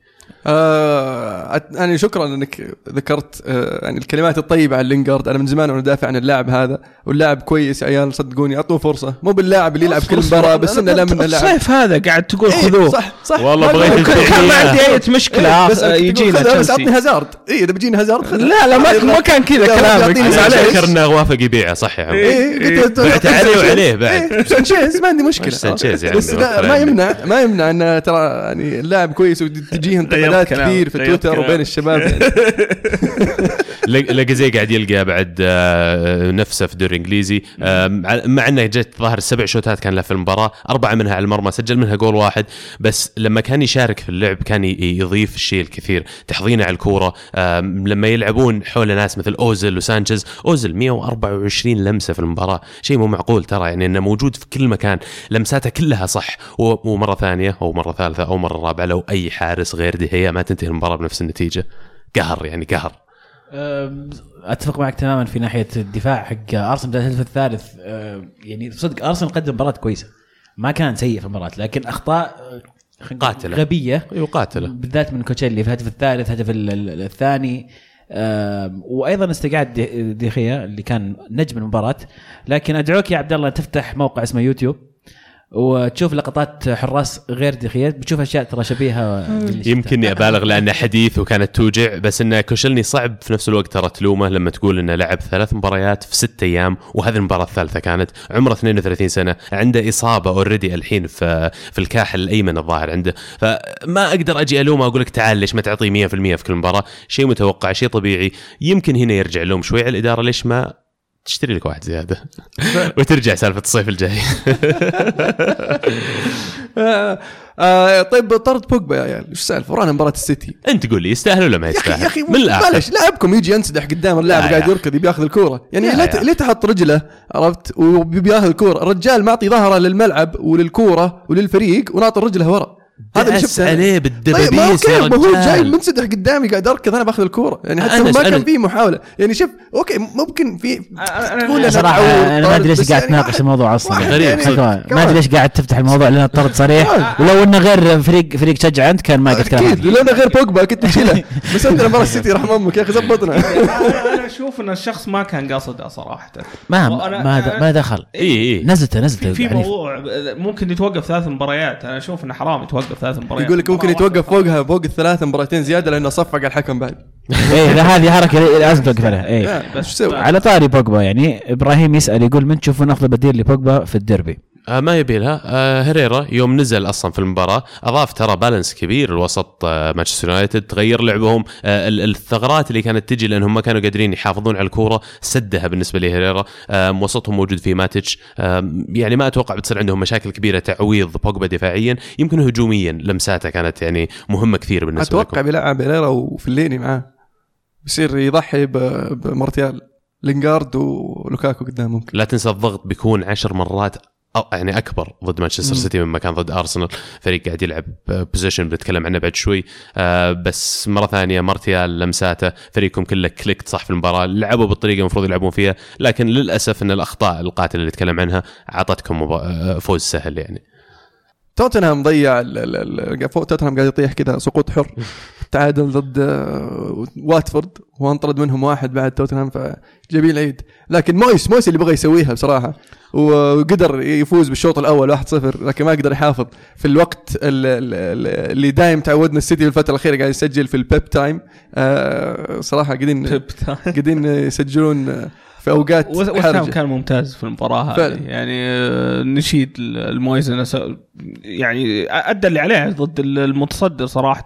آه يعني شكرا أنك ذكرت آه يعني الكلمات الطيبة عن لينجارد أنا من زمان وأنا أدافع عن اللاعب هذا واللاعب كويس يا عيال صدقوني أعطوه فرصة. مو باللاعب اللي يلعب كل مباراة بس إنه لا من اللاعب الصيف هذا قاعد تقول إيه، خذوه. صح صح. والله بغيت كان ما. عندي أي مشكلة. إيه، بس تقول يجينا بس عطني تشيلسي هازارد. اي إذا بيجيني هازارد لا لا ما ما كان كذا لا، كلامك. معليش. اتذكر إنه وافق يبيعه صح يا عم قلت له بعت عليه وعليه بعد. إيه، سانشيز ما عندي مشكلة. مش سانشيز يعني، بس ما عندي. يمنع ما يمنع إن ترى يعني اللاعب كويس وتجيه كلام، كثير في غيرت تويتر. وبين الشباب. لاكازيت قاعد يلقى بعد آه، نفسه في الدوري الانجليزي آه، مع إنه جت ظاهر سبع شوتات كان له في المباراة أربعة منها على المرمى سجل منها جول واحد. بس لما كان يشارك في اللعب كان يضيف الشيء الكثير تحضينه على الكورة. لما يلعبون حول ناس مثل اوزل وسانشيز اوزل 124 لمسة في المباراة. شيء مو معقول ترى يعني إنه موجود في كل مكان. لمساته كلها صح ومرة ثانية أو مرة ثالثة أو مرة رابعة لو أي حارس غير دهيا ما تنتهي المباراة بنفس النتيجة. قهر يعني قهر. أتفق معك تماما في ناحية الدفاع حق أرسنال الهدف الثالث. يعني صدق أرسنال قدم مباراة كويسة. ما كان سيء في المباراة لكن أخطاء قاتلة. غبية. يقاتله بالذات من كوشيلني في الهدف الثالث الهدف ال- ال- الثاني. وأيضا استقعاد دي- ديخيا اللي كان نجم المباراة. لكن أدعوك يا عبد الله تفتح موقع اسمه يوتيوب. وتشوف لقطات حراس غير ديخيا بتشوف أشياء ترى شبيهة. يمكن أبالغ لأنه حديث وكانت توجع بس إنه كوشيلني صعب في نفس الوقت ترى تلومه لما تقول إنه لعب ثلاث مباريات في ست أيام وهذه المباراة الثالثة كانت عمره 32 سنة عنده إصابة already الحين في في الكاحل الأيمن الظاهر عنده. فما أقدر أجي ألومه وأقول لك تعال ليش ما تعطي 100% في كل مباراة شيء متوقع شيء طبيعي. يمكن هنا يرجع لهم شوي على الإدارة ليش ما تشتري لك واحد زيادة. وترجع سالفة الصيف الجاي. آه آه طيب طرد بوجبا يا عيال إيش السالفه ورانا مباراة السيتي. أنت قول لي يستاهل ولا ما يستاهل يا أخي من الآخر. معلش لاعبكم يجي ينسدح قدام اللاعب لا قاعد يركض يبي ياخذ الكورة. يعني ليه تحط رجله عرفت؟ وبيبي ياخذ الكورة. الرجال معطي ظهره للملعب وللكورة وللفريق وناطر رجله ورا. هذا اللي شفته. عليه طيب بالدبابيس أوكي ما هو جاي منسدح قدامي قاعد أركض أنا بأخذ الكورة. يعني حتى ما كان. في محاولة. يعني شوف أوكي ممكن في تقول أنا صراحة أنا ما أدري ليش قاعد يعني تناقش الموضوع أصلا. غريب. يعني صدق. ما. أدري ليش قاعد تفتح الموضوع لأن الطرد صريح. ولو إنه غير فريق فريق تشجع أنت كان ما قلت كلام أكيد لو أنا غير بوجبا كنت تشيله. بس عندنا مباراه السيتي رحم أمك يا أخي زبطنا. أنا أنا أشوف إن الشخص ما كان قاصده صراحة. ما ما ما دخل. اي اي نزلته نزلته في. موضوع ممكن يتوقف ثلاث مباريات. أنا أشوف انه حرام يتوقف. ثلاث مباريات. يقول لك ممكن يتوقف فوقها فوق الثلاث مباراتين زيادة لأنه صفق على الحكم بعد. إيه لا، هذه حركة لازم توقف عليها. إيه؟ على طاري بوجبا يعني إبراهيم يسأل يقول من تشوفون أفضل بديل لبوجبا في الديربي؟ آه ما يبي لها. آه هيريرا يوم نزل أصلا في المباراة أضاف ترى بالانس كبير الوسط آه مانشستر يونايتد تغير لعبهم. آه ال- الثغرات اللي كانت تجي لأنهم ما كانوا قادرين يحافظون على الكورة سدها بالنسبة لهيريرا آه وسطهم موجود فيه ماتش آه يعني ما أتوقع بتصير عندهم مشاكل كبيرة تعويض بوجبا دفاعيا. يمكن هجوميا لمساته كانت يعني مهمة كثير بالنسبة أتوقع لكم بيلعب هيريرا وفيلايني معاه. بيصير يضحي ب- بمارتيال. لينجارد ولوكاكو قدام ممكن. لا تنسى الضغط بيكون عشر مرات أو يعني أكبر ضد مانشستر. سيتي مما كان ضد أرسنال. فريق قاعد يلعب possession بنتكلم عنه بعد شوي. آه بس مرة ثانية مارتيال لمساته فريقكم كله clicked صح في المباراة. لعبوا بالطريقة المفروض يلعبون فيها لكن للأسف إن الأخطاء القاتلة اللي نتكلم عنها أعطتكم مبا- آه، فوز سهل يعني. توتنهام ضيع توتنهام قاعد يطيح كذا سقوط حر. تعادل ضد آه، واتفورد. وانطرد منهم واحد بعد توتنهام فجميل العيد لكن مويس مويس اللي بغى يسويها بصراحة. وقدر يفوز بالشوط الأول 1-0 لكن ما قدر يحافظ. في الوقت ال- ال- ال- اللي دايم تعودنا السيتي الفترة الأخيرة قاعد يسجل في ال Pep time آه، صراحة قاعدين قاعدين يسجلون في اوقات وسام كان ممتاز في المباراة هذه. فعلا. يعني آه، نشيد المويزنة س- يعني أدى اللي عليه ضد المتصدر صراحة.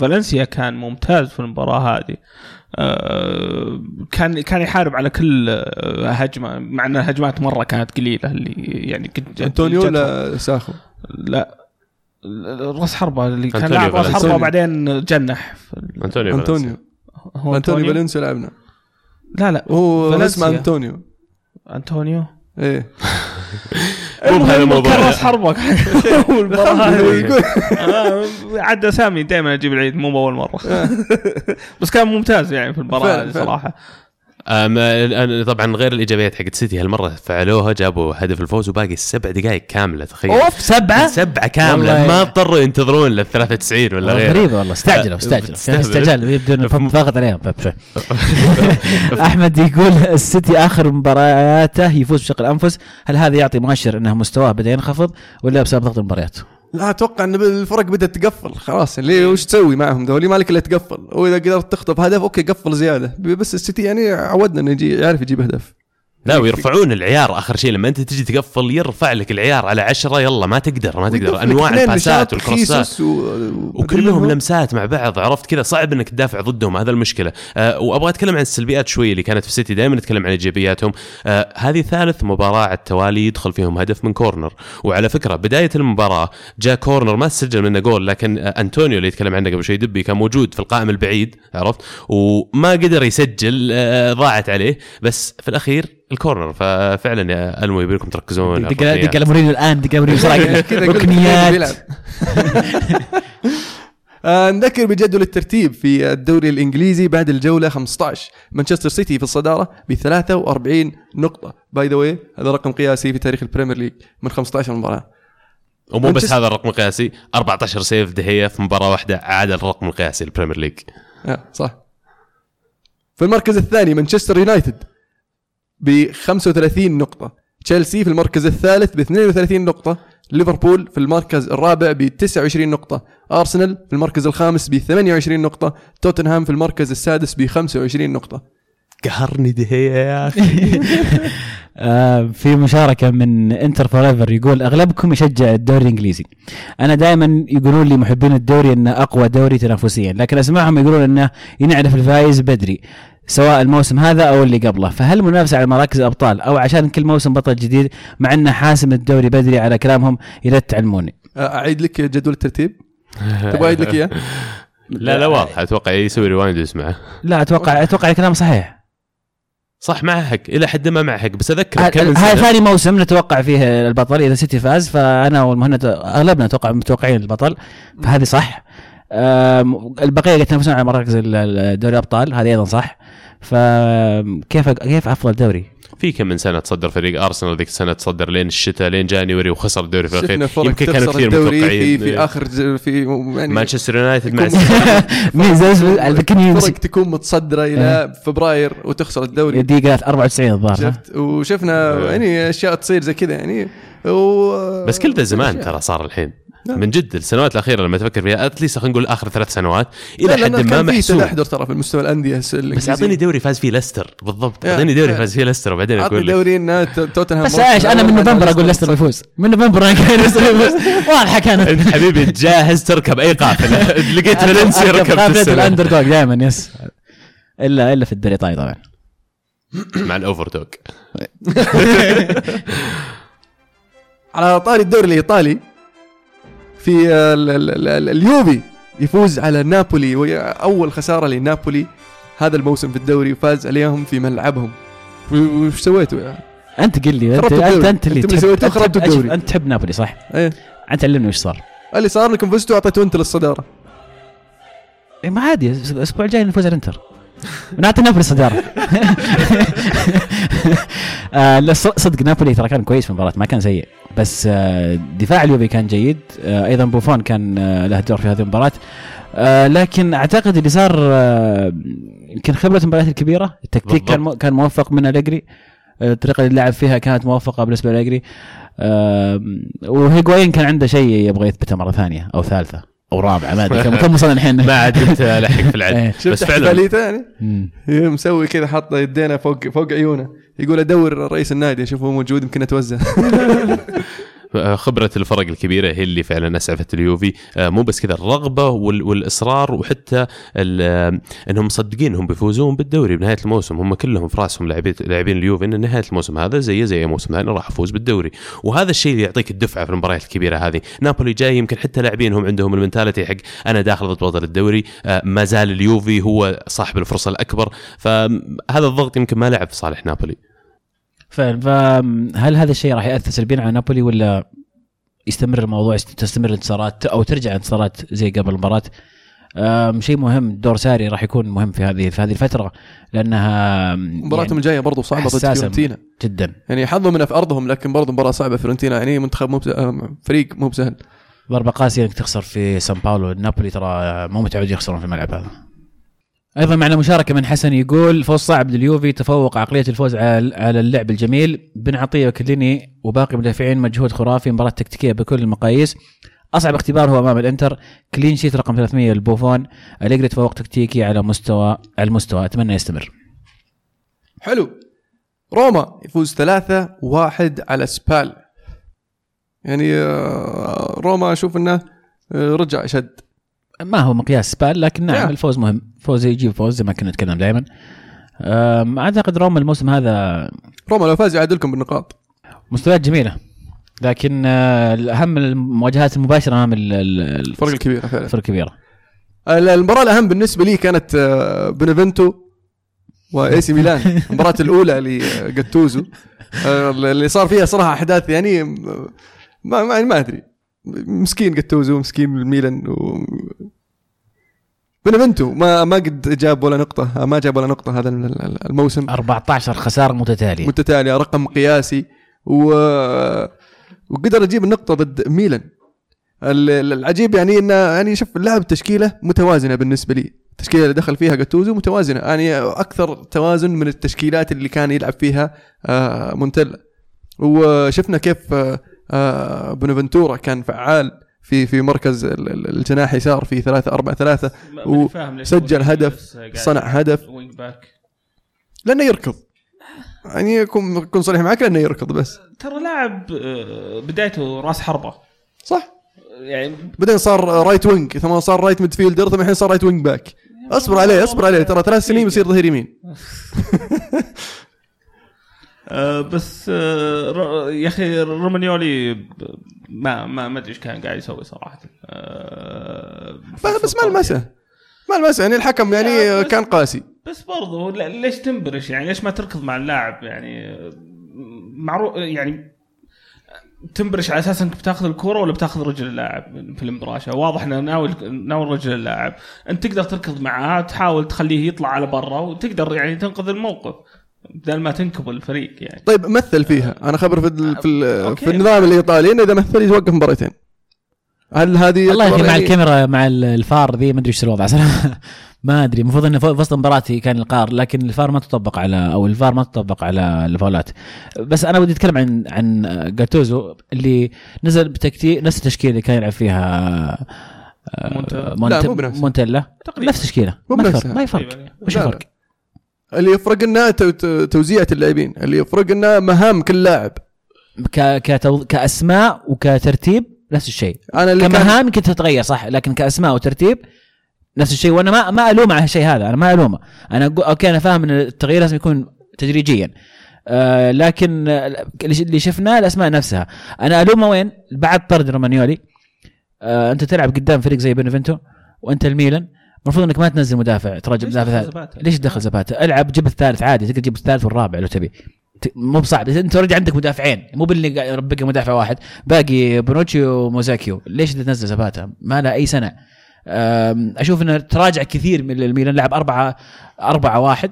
فالنسيا كان ممتاز في المباراة هذه. آه، كان كان يحارب على كل آه، هجمة مع إن الهجمات مرة كانت قليلة اللي يعني كنت أنطونيو جتهم. ولا ساخو؟ لا. راس حربة اللي كان لاعب راس. حربة وبعدين جنح. أنطونيو أنطونيو. هو أنطونيو فالنسيا لعبنا. لا لا. هو. اسمه أنطونيو. أنطونيو؟ إيه. مو بهذا المهم الموضوع. يقول. آه، عاد اسامي دائما أجيب العيد مو بأول مرة. بس كان ممتاز يعني في المباراه. صراحة. أنا طبعا غير الإيجابيات حقت سيتي هالمرة فعلوها جابوا هدف الفوز وباقي السبع دقائق كاملة تخيل. أوف سبعة؟ سبعة كاملة. ما اضطروا ينتظرون لل 93 ولا غيره. غريبة والله. استعجلوا استعجلوا. بتستهبل. كان استعجال يبدو انه ضغط عليهم. طيب أحمد يقول السيتي آخر مبارياته يفوز بشق الأنفس. هل هذا يعطي مؤشر انه مستواه بدأ ينخفض ولا بسبب ضغط المباريات؟ لا أتوقع إن الفرق بدأت تقفل. خلاص اللي وش تسوي معهم ذولي؟ مالك إلا تقفل. وإذا قدرت تخطف هدف أوكي قفل زيادة. بس السيتي يعني عودنا إنه يعرف يجيب اهداف لا ويرفعون العيار آخر شيء. لما أنت تجي تقفل يرفع لك العيار على عشرة يلا ما تقدر ما تقدر. أنواع الباسات والكروسات. وكلهم لمسات مع بعض عرفت كذا؟ صعب إنك تدافع ضدهم هذا المشكلة. أه وأبغى أتكلم عن السلبيات شوي اللي كانت في سيتي. دائما نتكلم عن إيجابياتهم. أه هذه ثالث مباراة على التوالي يدخل فيهم هدف من corner. وعلى فكرة بداية المباراة جاء corner ما سجل منه جول لكن انطونيو اللي يتكلم عنه قبل شوي دبي كان موجود في القائم البعيد عرفت؟ وما قدر يسجل أه ضاعت عليه. بس في الأخير ال corner ففعلا يا ألمو يبي لكم تركزون. على دق. دق مورينيو الآن دق مورينيو بسرعة ركنيات. آه، نذكر بجدول الترتيب في الدوري الإنجليزي بعد الجولة 15 مانشستر سيتي في الصدارة ب 43 نقطة. by the way هذا رقم قياسي في تاريخ البريمير ليج من 15 مباراة. ومو بس هذا الرقم القياسي 14 save ديخيا في مباراة واحدة عاد الرقم القياسي للبريمير ليج. آه صح. في المركز الثاني مانشستر يونايتد. ب 35 نقطة. تشيلسي في المركز الثالث ب 32 نقطة. ليفربول في المركز الرابع ب 29 نقطة. أرسنال في المركز الخامس ب 28 نقطة. توتنهام في المركز السادس ب 25 نقطة. قهرني ديخيا يا أخي. آه، في مشاركة من Inter Forever يقول أغلبكم يشجع الدوري الإنجليزي. أنا دائما يقولون لي محبين الدوري إنه أقوى دوري تنافسيا لكن أسمعهم يقولون إنه ينعرف الفايز بدري. سواء الموسم هذا أو اللي قبله. فهل منافسه على مراكز الأبطال أو عشان كل موسم بطل جديد مع انه حاسم الدوري بدري على كلامهم يا ريت تعلموني أعيد لك جدول الترتيب؟ تبغى أعيد لك إياه؟ لا لا واضح. أتوقع يسوي rewind ويسمعه. لا أتوقع أتوقع كلام صحيح. صح معه حق. إلى حد ما معه حق. بس أذكر هذا سنة- ثاني موسم نتوقع فيه البطل إذا سيتي فاز فأنا والمهند أغلبنا أتوقع متوقعين البطل فهذه صح. البقية قاعد يتنافسون على مراكز دوري الأبطال هذه أيضا صح. فكيف كيف افضل دوري؟ في كم من سنة تصدر فريق أرسنال ذيك السنة؟ تصدر لين الشتاء لين جانيوري وخسر الدوري في الأخير. يمكن كانوا كثير في, متوقعين. في آخر ج- في يعني مانشستر يونايتد مع فرق تكون متصدرة إلى فبراير وتخسر الدوري. دقيقة 94 الظاهر؟ شفت؟ وشفنا يعني أشياء تصير زي كذا يعني. و بس كل ذا زمان ترى صار الحين. نعم. من جد السنوات الأخيرة لما تفكر فيها اتليست خلينا نقول آخر ثلاث سنوات إلى حد ما محسوب تدحضر ترى في المستوى الأندية بس. أعطيني دوري فاز فيه ليستر بالضبط. أعطيني دوري. فاز فيه ليستر وبعدين أقول لك دوري إن توتنهام بس إيش أنا من نوفمبر أقول ليستر. يفوز من نوفمبر ليستر يفوز واضحه كانت انت حبيبي جاهز تركب أي قافله لقيت فالنسيا ركبت قافلة السنة الاندر دوغ دائما يس إلا إلا في الدوري طبعا مع الاوفر دوغ على طاري الدوري الإيطالي في ال- اليوفي يفوز على نابولي أول خسارة لنابولي هذا الموسم في الدوري وفاز عليهم في ملعبهم وش سويتوا يعني؟ أنت قل لي انت انت. أنت اللي أنت خربتوا تحب- الدوري. أنت تحب نابولي صح؟ إيه أنت علمني وش صار اللي صار انكم فزتوا أعطيتوا انت للصدارة إيه ما عادي الأسبوع الجاي نفوز على الانتر نعطي نابولي الصداره آه صدق نابولي ترى كان كويس في المباراة ما كان سيء بس آه دفاع اليوفي كان جيد. آه أيضا بوفون كان آه له دور في هذه المباراة. لكن أعتقد اللي صار يمكن خبرة المباريات الكبيرة التكتيك كان كان موفق من أليجري. الطريقة اللي لعب فيها كانت موفقة بالنسبة لأليجري. آه وهيغوين كان عنده شيء يبغى يثبته مرة ثانية أو ثالثة أو رابعه ما أدري كم- كم وصلنا الحين؟ ما عاد قلت الحق في العد. إيه. بس فعلا. يعني مسوي كذا حاط يدينا فوق فوق عيونه. يقول أدور رئيس النادي أشوفه موجود يمكن أتوزع. خبرة الفرق الكبيرة هي اللي فعلا أسعفت اليوفي. آه، مو بس كذا الرغبة وال- والإصرار وحتى آه، إنهم مصدقين إنهم بيفوزون بالدوري بنهاية الموسم. هم كلهم في رأسهم لاعبين اليوفي إن نهاية الموسم هذا زي زي موسم ثاني راح أفوز بالدوري. وهذا الشيء اللي يعطيك الدفعة في المباريات الكبيرة هذه. نابولي جاي يمكن حتى لاعبينهم عندهم المنتاليتي حق أنا داخل ضد بطل الدوري. آه، ما زال اليوفي هو صاحب الفرصة الأكبر. فهذا الضغط يمكن ما لعب في صالح نابولي. فهل هذا الشيء راح يأثر سلبيا على نابولي ولا يستمر الموضوع تستمر الانتصارات أو ترجع الانتصارات زي قبل المباراة؟ شيء مهم دور ساري راح يكون مهم في هذه في هذه الفترة لأنها مباراتهم يعني الجاية برضو صعبة ضد حساسة فيورنتينا. جدا. يعني حظهم من في أرضهم لكن برضو مباراة صعبة. فيورنتينا يعني منتخب مو فريق مو بسهل. ضربة قاسية انك تخسر في سان باولو. نابولي ترى مو متعود يخسرون في الملعب هذا. أيضا معنا مشاركة من حسن يقول فوز صعب لليوفي تفوق عقلية الفوز على على اللعب الجميل. بن عطية وكيليني وباقي المدافعين مجهود خرافي مباراة تكتيكية بكل المقاييس. أصعب اختبار هو أمام الإنتر. clean sheet رقم 300 للبوفون أليجري تفوق تكتيكي على مستوى على المستوى. أتمنى يستمر. حلو. روما يفوز ثلاثة واحد على سبال. يعني آه، روما أشوف إنه آه، رجع شد ما هو مقياس سبال لكن نعم نعم. الفوز مهم. فوز يجيب فوز زي ما كنا نتكلم دائما. أعتقد روما الموسم هذا روما لو فاز يعادلكم بالنقاط. مستويات جميلة لكن آه، الأهم المواجهات المباشرة أمام ال- ال- الفرق الكبيرة فعلا. الفرق الكبيرة. المباراة الأهم بالنسبة لي كانت آه، بنفنتو و AC ميلان. المباراة الأولى لجاتوزو اللي صار فيها صراحة أحداث يعني ما ما, ما أدري. مسكين جاتوزو مسكين الميلان و بنفنتو ما ما قد جاب ولا نقطة ما جاب ولا نقطة هذا الموسم. 14 خسارة متتالية. متتالية رقم قياسي. و... وقدر يجيب النقطة ضد ميلان. ال- ال- العجيب يعني انه يعني شوف لعب تشكيلة متوازنة بالنسبة لي. التشكيلة اللي دخل فيها جاتوزو متوازنة. يعني أكثر توازن من التشكيلات اللي كان يلعب فيها آه، مونتيلا. وشفنا كيف آه، آه، بونافنتورا كان فعال. في في مركز ال- ال- الجناح يسار في ثلاثة أربعة ثلاثة وسجل هدف، صنع هدف. لأنه يركض. يعني يكون يكون صريح معك لأنه يركض بس. ترى لاعب آه، بدايته راس حربة. صح. يعني بعدين صار right wing ثم صار right midfielder ثم الحين صار right wing back اصبر عليه اصبر عليه ترى ثلاث سنين بيصير ظهير يمين. آه، بس آه، يا أخي رومانيولي ما ما ما أدري إيش كان قاعد يسوي صراحة. آه، بس- بس ما المسه ما المسه يعني الحكم يعني كان قاسي. بس برضو لا- ليش تنبرش؟ يعني ليش ما تركض مع اللاعب؟ يعني معروف يعني تنبرش على أساس إنك بتاخذ الكورة ولا بتاخذ رجل اللاعب في المبراشه واضح إنه ناوي ناوي رجل اللاعب. أنت تقدر تركض معاه تحاول تخليه يطلع على برا وتقدر يعني تنقذ الموقف. بدل ما تنكب الفريق يعني طيب مثل فيها أنا خبر في ال- في, ال- أوكي. في النظام الايطالي انه إذا مثل يوقف مباراتين هل هذه والله يا أخي مع يعني- الكاميرا مع ال- الفار ذي ما أدري إيش الوضع صراحة ما أدري المفروض انه في وسط مباراتي كان القار لكن الفار ما تطبق على أو الفار ما تطبق على الفاولات بس أنا ودي أتكلم عن عن جاتوزو اللي نزل بتكتيك نفس التشكيلة اللي كان يلعب فيها آه، مونتيلا. مونت- لا، مو بنفس. مونتيلا تقريبا نفس التشكيلة مو ما بنفسها. فرق ما فرق تقريباً. وش. الفرق؟ اللي يفرق لنا تو- تو- توزيعة اللاعبين اللي يفرق لنا مهام كل لاعب. ك كتو... كأسماء وكترتيب نفس الشيء. أنا اللي كمهام يمكن تتغير صح لكن كأسماء وترتيب نفس الشيء. وأنا ما ما ألومه على الشيء هذا أنا ما ألومه. أنا أقول okay أنا فاهم إن التغيير لازم يكون تدريجيا. آه لكن اللي شفناه الأسماء نفسها. أنا ألومه وين؟ بعد طرد رومانيولي. آه أنت تلعب قدام فريق زي بنفنتو وأنت الميلان. المفروض إنك ما تنزل مدافع تراجع ليش مدافع ثالث؟ ليش دخل زباتا؟ ألعب جيب الثالث عادي تقدر تجيب الثالث والرابع لو تبي مو بصعب أنت أوريدي عندك مدافعين مو باللي بقى مدافع واحد باقي بونوتشي وموزاكيو ليش تنزل زباتا؟ ما له أي سنة أشوف إنه تراجع كثير من الميلان لعب أربعة أربعة واحد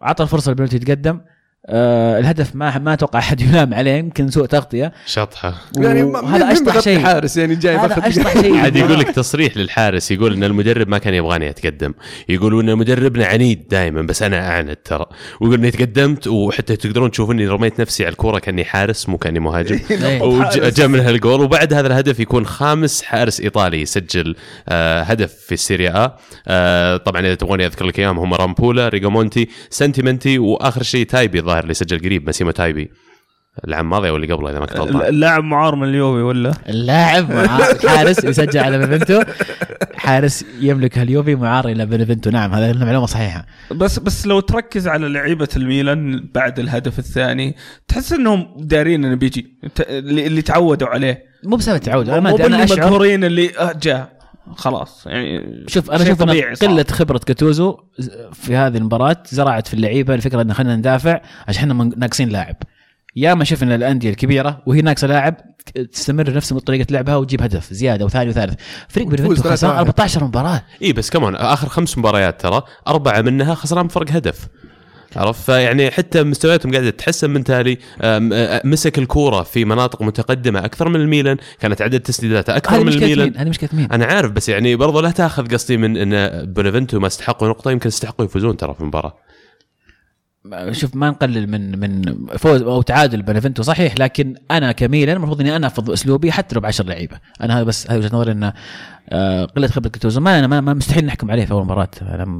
وعطى الفرصة لبنوتي يتقدم أه الهدف ما ما أتوقع أحد يلام عليه يمكن سوء تغطية. شطحة. يعني ما- وهذا مين أشطح شيء. حارس يعني جاي هذا باخذ أشطح شيء. عاد يقول لك تصريح للحارس يقول إن المدرب ما كان يبغاني أتقدم. يقولوا إن مدربنا عنيد دائما بس أنا اعند ترى. ويقول إني تقدمت وحتى تقدرون تشوفوني رميت نفسي على الكورة كأني حارس مو كأني مهاجم. إيه. وجاء منها الجول وبعد هذا الهدف يكون خامس حارس إيطالي يسجل آه هدف في السيريا آه طبعا إذا تبغوني أذكر لك إياهم هم رامبولا ريجامونتي سنتيمنتي وآخر شيء تايبي الظاهر اللي سجل قريب مسيمو تايبي. العام الماضي أو اللي قبله إذا ما كنت غلطان. اللاعب معار من اليوفي ولا؟ اللاعب مع حارس يسجل على بنفنتو. حارس يملك اليوفي معار إلى بنفنتو. نعم هذه المعلومة صحيحة. بس بس لو تركز على لعيبة الميلان بعد الهدف الثاني تحس إنهم دارين انه بيجي اللي اللي تعودوا عليه. مو بسبب التعود أنا ما مو مقهورين اللي آه، جاء. خلاص يعني شوف أنا طبيعي صار. قلة خبرة كاتوزو في هذه المباراة زرعت في اللعيبة الفكرة إن خلينا ندافع عشان إحنا من- ناقصين لاعب يا ما شفنا الأندية الكبيرة وهي ناقصة لاعب تستمر نفس طريقة لعبها وتجيب هدف زيادة وثاني وثالث فريق ثلاثة خسران واحد. 14 مباراة إي بس كمان آخر خمس مباريات ترى أربعة منها خسران بفرق هدف عرفت؟ فيعني حتى مستوياتهم قاعدة تتحسن من تالي مسك الكورة في مناطق متقدمة أكثر من الميلان كانت عدد تسديداته أكثر من الميلان. هذه مشكلة مين؟ أنا عارف بس يعني برضو لا تاخذ قصدي من إن بونافنتو ما استحقوا نقطة يمكن استحقوا يفوزون ترى في المباراة. شوف ما نقلل من من فوز أو تعادل بنفنتو صحيح لكن أنا كميلان المفروض إني أنا أفضل أسلوبي حتى لو ب 10 لعيبة أنا هذا بس هذه وجهة نظري انه آه، قلة خبرة جاتوزو ما أنا ما, ما مستحيل نحكم عليه في أول مباراة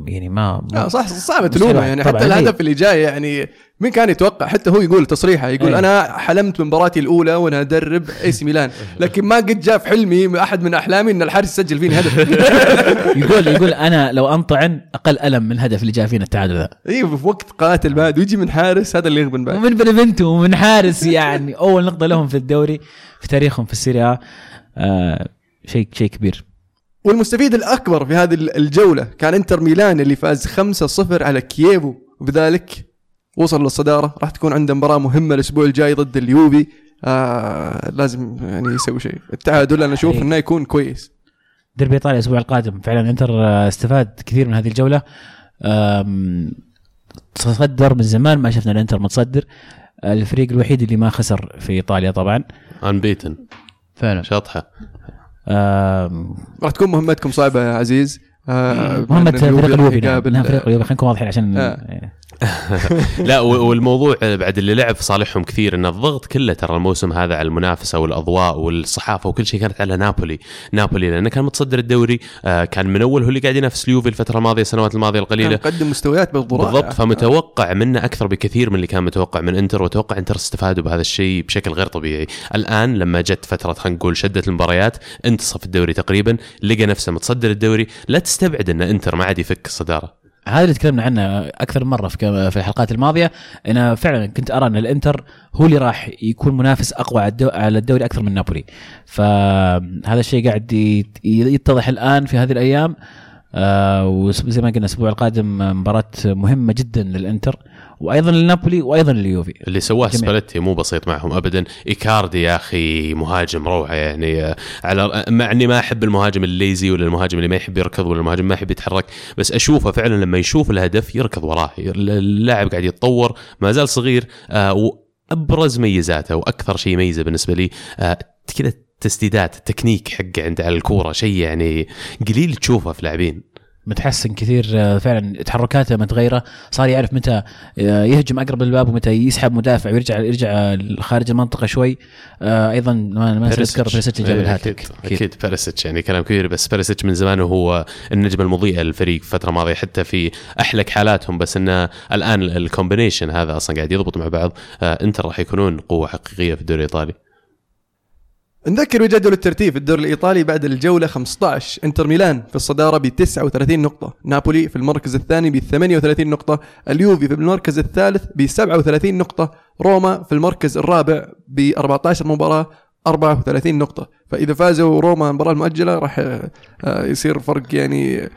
يعني ما لا صح صعبة مستحيل تلومه. يعني حتى هي. الهدف اللي جاي يعني مين كان يتوقع؟ حتى هو يقول تصريحه يقول أي. أنا حلمت من مباراتي الأولى وأنا أدرب AC ميلان لكن ما قد جاء في حلمي أحد من أحلامي إن الحارس يسجل فيني هدف. يقول يقول أنا لو انطعن أقل ألم من الهدف اللي جاء فينا التعادل ذا. أيوه في وقت قاتل بعد ويجي من حارس هذا اللي يغبن بعد. ومن بنفنتو ومن حارس يعني. أول نقطة لهم في الدوري في تاريخهم في السيريا آه شيء شيء كبير. والمستفيد الأكبر في هذه الجولة كان إنتر ميلان اللي فاز 5-0 على كييفو. وبذلك وصل للصدارة راح تكون عنده مباراة مهمة الأسبوع الجاي ضد اليوفي. آه لازم يعني يسوي شيء. التعادل أنا أشوف. إنه يكون كويس. ديربي إيطاليا الأسبوع القادم. فعلا إنتر آه، استفاد كثير من هذه الجولة. تصدر من زمان ما شفنا الإنتر متصدر. الفريق الوحيد اللي ما خسر في إيطاليا طبعا. انبيتن فعلا. شطحه آم، راح تكون مهمتكم صعبة يا عزيز. آه مهمة فريق اليوفي نعم. نعم، فريق اليوفي. خلينا نكون واضحين عشان آه. لا والموضوع بعد اللي لعب في صالحهم كثير إن الضغط كله ترى الموسم هذا على المنافسة والأضواء والصحافة وكل شيء كانت على نابولي نابولي لأنه كان متصدر الدوري آه، كان من أول هو اللي قاعد ينافس اليوفي الفترة الماضية السنوات الماضية كان القليله مقدم مستويات بالضراعه بالضبط فمتوقع منه أكثر بكثير من اللي كان متوقع من إنتر واتوقع إنتر استفادوا بهذا الشيء بشكل غير طبيعي. الآن لما جت فترة خلينا نقول شده المباريات إنتصف الدوري تقريبا لقى نفسه متصدر الدوري. لا تستبعد إن إنتر ما عاد يفك الصدارة. هذا اللي تكلمنا عنه أكثر من مرة في في الحلقات الماضية أنا فعلا كنت أرى إن الإنتر هو اللي راح يكون منافس أقوى على الدو- على الدوري أكثر من نابولي. فهذا الشيء قاعد يت- يتضح الآن في هذه الأيام. آه، وزي ما قلنا الأسبوع القادم مباراة مهمة جدا للإنتر وأيضا لنابولي وأيضا لليوفي. اللي سواه. سباليتي مو بسيط معهم ابدا. إيكاردي يا أخي مهاجم روعة يعني آه، على مع إني ما أحب المهاجم ال lazy ولا المهاجم اللي ما يحب يركض ولا المهاجم ما يحب يتحرك بس أشوفه فعلا لما يشوف الهدف يركض وراه. اللاعب قاعد يتطور ما زال صغير آه، وأبرز ميزاته وأكثر شيء يميزه بالنسبة لي آه، كذا التسديدات التكنيك حقه عند على الكورة شيء يعني قليل تشوفه في لاعبين. متحسن كثير آه، فعلا تحركاته متغيره صار يعرف متى آه، يهجم أقرب للباب ومتى يسحب مدافع ويرجع يرجع خارج المنطقة شوي. آه، أيضا ما ما اذكر بريسيتش جاب إيه، الهاتريك. أكيد أكيد. بيريسيتش يعني كلام كبير بس بيريسيتش من زمان وهو النجمه المضيئه للفريق الفترة الماضية حتى في احلك حالاتهم بس إنه الآن ال combination هذا أصلا قاعد يضبط مع بعض. إنتر راح يكونون قوة حقيقية في الدوري الإيطالي. نذكر بجدول الترتيب. في الدوري الإيطالي بعد الجولة 15 إنتر ميلان في الصدارة ب 39 نقطة. نابولي في المركز الثاني ب 38 نقطة. اليوفي في المركز الثالث ب 37 نقطة. روما في المركز الرابع ب 14 مباراه 34 نقطة. فإذا فازوا روما المباراة المؤجلة راح آه، يصير فرق يعني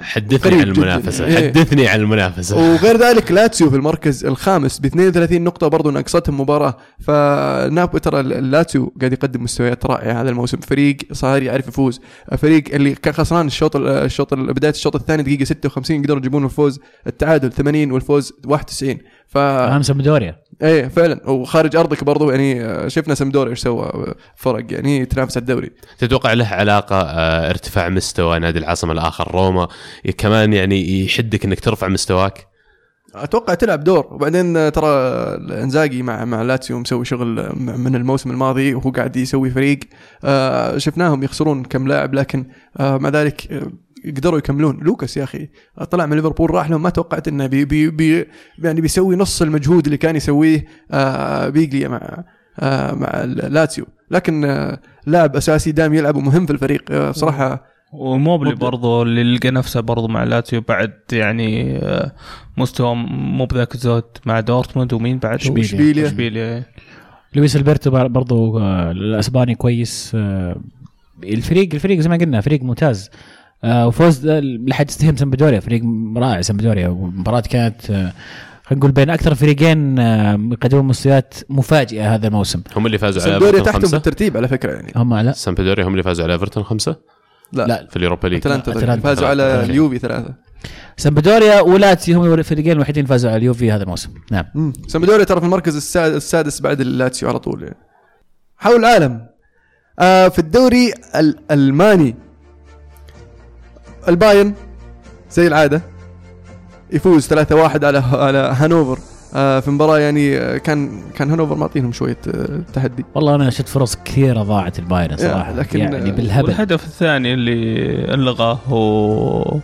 حدثني عن جداً. المنافسة. إيه. حدثني عن المنافسة. وغير ذلك لاتسيو في المركز الخامس ب 32 نقطة برضو ناقصتهم مباراة. فنابو ترى اللاتسيو قاعد يقدم مستويات رائعة هذا الموسم. فريق صار يعرف يفوز. فريق اللي كان خسران الشوط الشوط بداية الشوط الثاني دقيقة 56 قدروا يجيبون الفوز التعادل 80 والفوز 91 ف امام سمبدوريا إيه فعلا. وخارج أرضك برضو يعني شفنا سمدوري إيش سوى فرق يعني تنافس على الدوري. تتوقع له علاقة آه ارتفاع مستوى نادي العاصمة الآخر روما؟ كمان يعني يحدك إنك ترفع مستواك؟ أتوقع تلعب دور. وبعدين آه، ترى إنزاجي مع مع لاتسيو مسوي شغل من الموسم الماضي وهو قاعد يسوي فريق. آه، شفناهم يخسرون كم لاعب لكن مع ذلك قدروا يكملون لوكاس يا أخي طلع من ليفربول راح لهم ما توقعت إنه بي بي بي يعني بيسوي نص المجهود اللي كان يسويه آه، بيجلي مع آه، مع لاتسيو لكن آه، لاعب أساسي دائم يلعب ومهم في الفريق آه، صراحة وإيموبيلي. برضو اللي لقى نفسه برضو مع لاتسيو بعد يعني مستوى مو بذاك الزود مع دورتموند ومين بعد. إشبيليا. اشبيليا لويس ألبرتو بر- برضو آه، الأسباني كويس الفريق الفريق زي ما قلنا فريق ممتاز وفوز آه، لحد استهم سمبدوريا فريق رائع سمبدوريا والمباراة كانت آه، خلينا نقول بين أكثر فريقين آه، يقدمون مستويات مفاجئة هذا الموسم. هم اللي فازوا على إيفرتون تحتهم في خمسة؟ الترتيب على فكرة يعني. هم لا سامبدوريا هم اللي فازوا على إيفرتون خمسة؟ لا, لا. في ال Europa League. أتلانتا. فازوا على. اليوفي ثلاثة. سمبدوريا ولاتسيو هم الفريقين الوحيدين اللي فازوا على اليوفي هذا الموسم. نعم. مم. سامبدوريا ترى في المركز السا- السادس بعد اللاتسيو على طول يعني. حول العالم آه في الدوري الالماني البايرن زي العادة يفوز 3-1 على على هانوفر. آه في مباراة يعني آه، كان كان هانوفر معطينهم شوية آه تحدي. والله أنا شفت فرص كثيرة ضاعت البايرن صراحة. لكن- يعني بالهبل. والهدف الثاني اللي ألغاه هو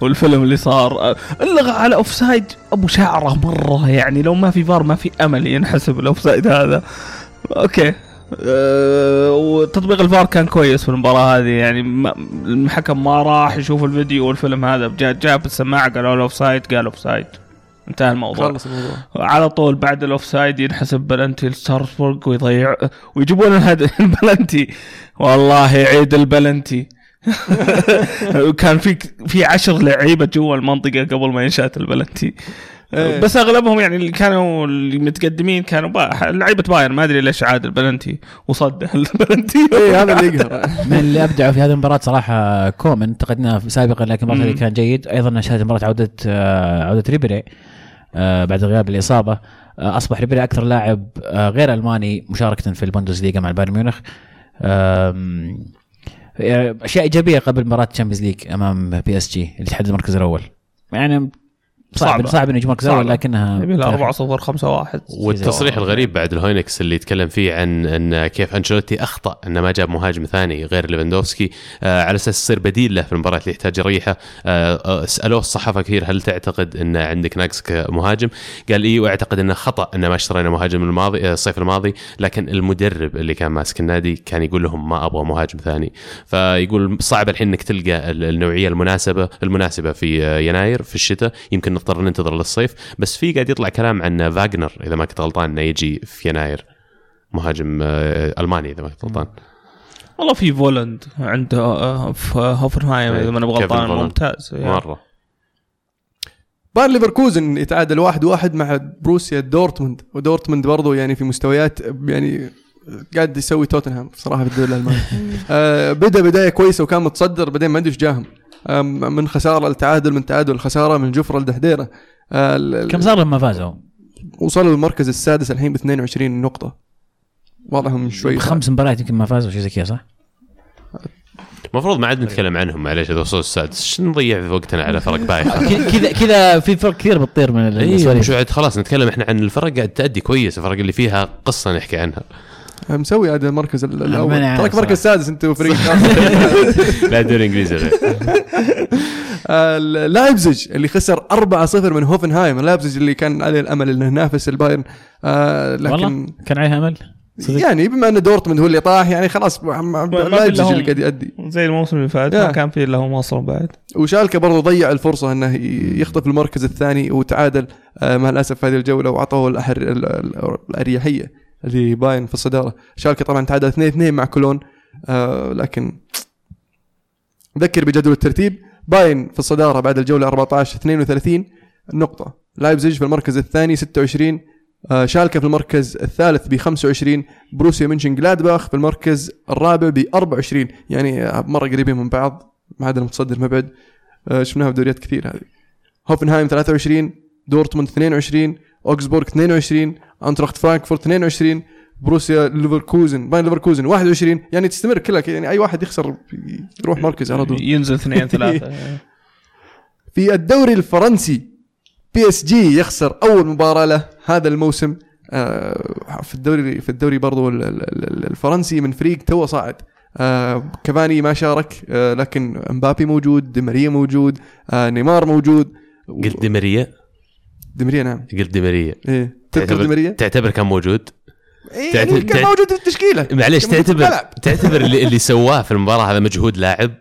والفيلم اللي صار ألغى على offside أبو شعرة مرة. يعني لو ما في فار ما في أمل ينحسب ال offside هذا. okay. أه وتطبيق الفار كان كويس في المباراة هذه. يعني الحكم ما راح يشوف الفيديو والفيلم هذا. جاء جاب السماعة قالوا له offside قال offside انتهى الموضوع. خلص الموضوع. على طول بعد ال offside ينحسب بلنتي لستارسبورغ ويضيع ويجيبون الهدف البلنتي. والله أعيد البلنتي. وكان في في عشر لعيبة جوا المنطقة قبل ما ينشات البلنتي. إيه. بس أغلبهم يعني اللي كانوا اللي متقدمين كانوا با... لعيبة بايرن ما أدري ليش عاد البلنتي وصد البلنتي. إيه هذا اللي يقهر. من اللي أبدعوا في هذه المباراة صراحة كومن انتقدناه سابقا لكن المباراة. كان جيد. أيضا شهدت مباراة عودة آه، عودة ريبيري آه، بعد غياب الإصابة. آه، أصبح ريبيري أكثر لاعب غير ألماني مشاركة في البوندسليغا مع البايرن ميونخ. أشياء إيجابية قبل مباراة Champions League أمام PSG اللي تحدد المركز الأول. يعني صعب. صعب إنه الأول صعبة. لكنها يبي لها 4 0 5 1 والتصريح الغريب بعد لهاينكس اللي يتكلم فيه عن إن كيف أنشيلوتي أخطأ إنه ما جاب مهاجم ثاني غير ليفاندوفسكي آه على أساس يصير بديل له في المباراة اللي يحتاج يريحه آه آه، سألوه الصحافة كثير هل تعتقد إن عندك ناقصك مهاجم؟ قال إي وأعتقد إنه خطأ ان ما اشترينا مهاجم الماضي آه، الصيف الماضي لكن المدرب اللي كان ماسك النادي كان يقول لهم ما أبغى مهاجم ثاني فيقول صعب الحين إنك تلقى ال- النوعية المناسبه المناسبة في آه، يناير في الشتاء يمكن نضطر ننتظر للصيف بس في قاعد يطلع كلام عن فاغنر إذا ما كنت غلطان إنه يجي في يناير مهاجم آه، ألماني إذا ما كنت غلطان. والله في فولند عنده آه، في هوفنهايم إذا ما أنا فولند. ممتاز يعني. مرة. باير ليفركوزن يتعادل واحد واحد مع بروسيا دورتموند ودورتموند برضو يعني في مستويات يعني قاعد يسوي توتنهام بصراحه في الدوري الألماني. آه بدأ بداية كويسة وكان متصدر بعدين ما أدري إيش جاهم. من خسارة لتعادل من تعادل لخساره من جفره لدحديره آه كم صار لما فازوا؟ وصلوا للمركز السادس الحين ب 22 نقطة وضعهم شوي خمس مباريات يمكن ما فازوا شيء زي كذا صح؟ المفروض ما عاد نتكلم عنهم معليش اذا وصلوا السادس إيش نضيع في وقتنا على فرق بايخه كذا كذا في فرق كثير بتطير من اي السواليف. خلاص نتكلم إحنا عن الفرق قاعد تأدي كويس الفرق اللي فيها قصة نحكي عنها مسوي هذا المركز ال- الأول. تراك مركز. سادس أنت وفريق لا الدوري الانجليزي غير. آه، لايبزيج اللي خسر 4-0 من هوفنهايم. لايبزيج اللي كان عليه الأمل إنه ينافس البايرن. آه، لكن والله كان عليها أمل؟ صدق. يعني بما إن دورتموند هو اللي طاح يعني خلاص ما في لايبزيج لهم- اللي قاعد يأدي. زي الموسم اللي فات. ما كان فيه إلا هم أصلا بعد. وشالكة برضو ضيع الفرصة إنه يخطف المركز الثاني وتعادل. آه، مع الأسف في هذه الجولة وأعطوه الأريحية. اللي باين في الصدارة. شالكة طبعا تعادل 2 2 مع كولون. آه، لكن ذكر بجدول الترتيب. بايرن في الصدارة بعد الجولة 14 32 نقطة. لايبزيج في المركز الثاني 26 آه، شالكة في المركز الثالث ب 25 بروسيا منشن جلادباخ في المركز الرابع ب 24 يعني مرة قريبين من بعض. ما عدا المتصدر مبعد آه، شفناها في دوريات كثير هذه. هوفنهايم 23 دورتموند 22 أوجسبورغ 22 انتراخت فرانكفورت 22 بروسيا ليفركوزن باير ليفركوزن 21 يعني تستمر كلها يعني أي واحد يخسر يروح مركز على طول. ينزل اثنين ثلاثة. في الدوري الفرنسي PSG يخسر أول مباراة له هذا الموسم. آه، في الدوري في الدوري برضو ال- ال- ال- الفرنسي من فريق تو صاعد. آه، كافاني ما شارك آه، لكن امبابي موجود دي ماريا موجود آه، نيمار موجود. قلت دي ماريا دي ماريا نعم. قلت دي ماريا إيه. تذكر دي ماريا تعتبر كان موجود. إيه، يعني كان تعت- موجود في التشكيلة. معليش كان تعتبر. تعتبر اللي, اللي سواه في المباراة هذا مجهود لاعب.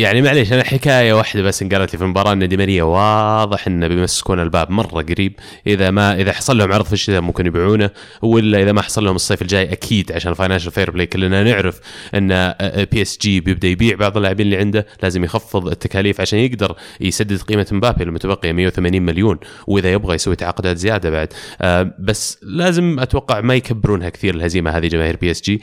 يعني معليش أنا حكاية واحدة بس انقالت لي في المباراة إن دي ماريا واضح انه بيمسكون الباب مرة قريب. إذا ما إذا حصل لهم عرض في الشتاء ممكن يبيعونه ولا إذا ما حصل لهم الصيف الجاي أكيد عشان financial fair play كلنا نعرف إن PSG بيبدأ يبيع بعض اللاعبين اللي عنده لازم يخفض التكاليف عشان يقدر يسدد قيمة مبابي المتبقية 180 مليون وإذا يبغى يسوي تعاقدات زيادة بعد. آه بس لازم أتوقع ما يكبرونها كثير الهزيمة هذه جماهير PSG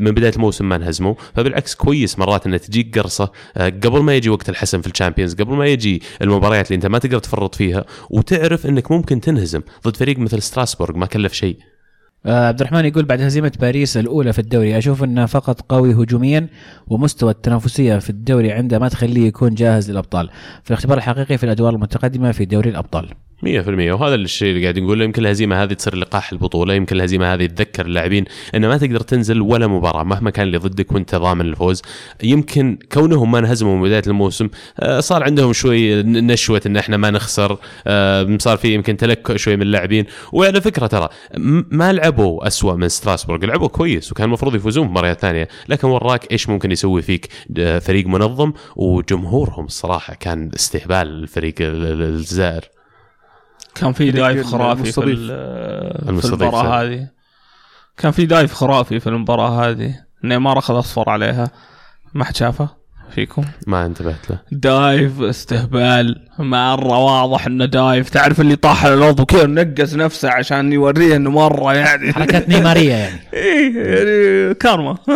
من بداية الموسم ما انهزموا فبالعكس كويس مرات إنها تجيك قرصة آه قبل ما يجي وقت الحسم في ال Champions قبل ما يجي المباريات اللي أنت ما تقدر تفرط فيها وتعرف إنك ممكن تنهزم ضد فريق مثل ستراسبورغ ما كلف شيء. عبد الرحمن يقول بعد هزيمة باريس الأولى في الدوري أشوف انه فقط قوي هجوميا ومستوى التنافسية في الدوري عنده ما تخليه يكون جاهز للأبطال. في الاختبار الحقيقي في الأدوار المتقدمة في دوري الأبطال. 100% وهذا الشيء اللي قاعد نقوله. يمكن الهزيمة هذه تصير لقاح البطولة يمكن الهزيمة هذه تذكر اللاعبين إنه ما تقدر تنزل ولا مباراة مهما كان اللي ضدك وانت ضامن الفوز. يمكن كونهم ما انهزموا من بداية الموسم آه، صار عندهم شوي نشوة إن إحنا ما نخسر آه، صار في يمكن تلكؤ شوي من اللاعبين. وعلى فكرة ترى ما لعبوا أسوأ من ستراسبورغ لعبوا كويس وكان المفروض يفوزون بمباريات ثانية. لكن وراك إيش ممكن يسوي فيك؟ فريق منظم وجمهورهم الصراحه كان استهبال الفريق ال- ال- الزائر. كان في dive خرافي في, المباراة. هذه. كان في dive خرافي في المباراة هذه. نيمار أخذ أصفر عليها. ما حد شافه. فيكم؟ ما انتبهت له. dive استهبال. مره واضح إنه dive. تعرف اللي طاح على الأرض وكذا نقز نفسه عشان يوريه إنه مرة يعني. حركات نيمارية يعني. إيه يعني كارما.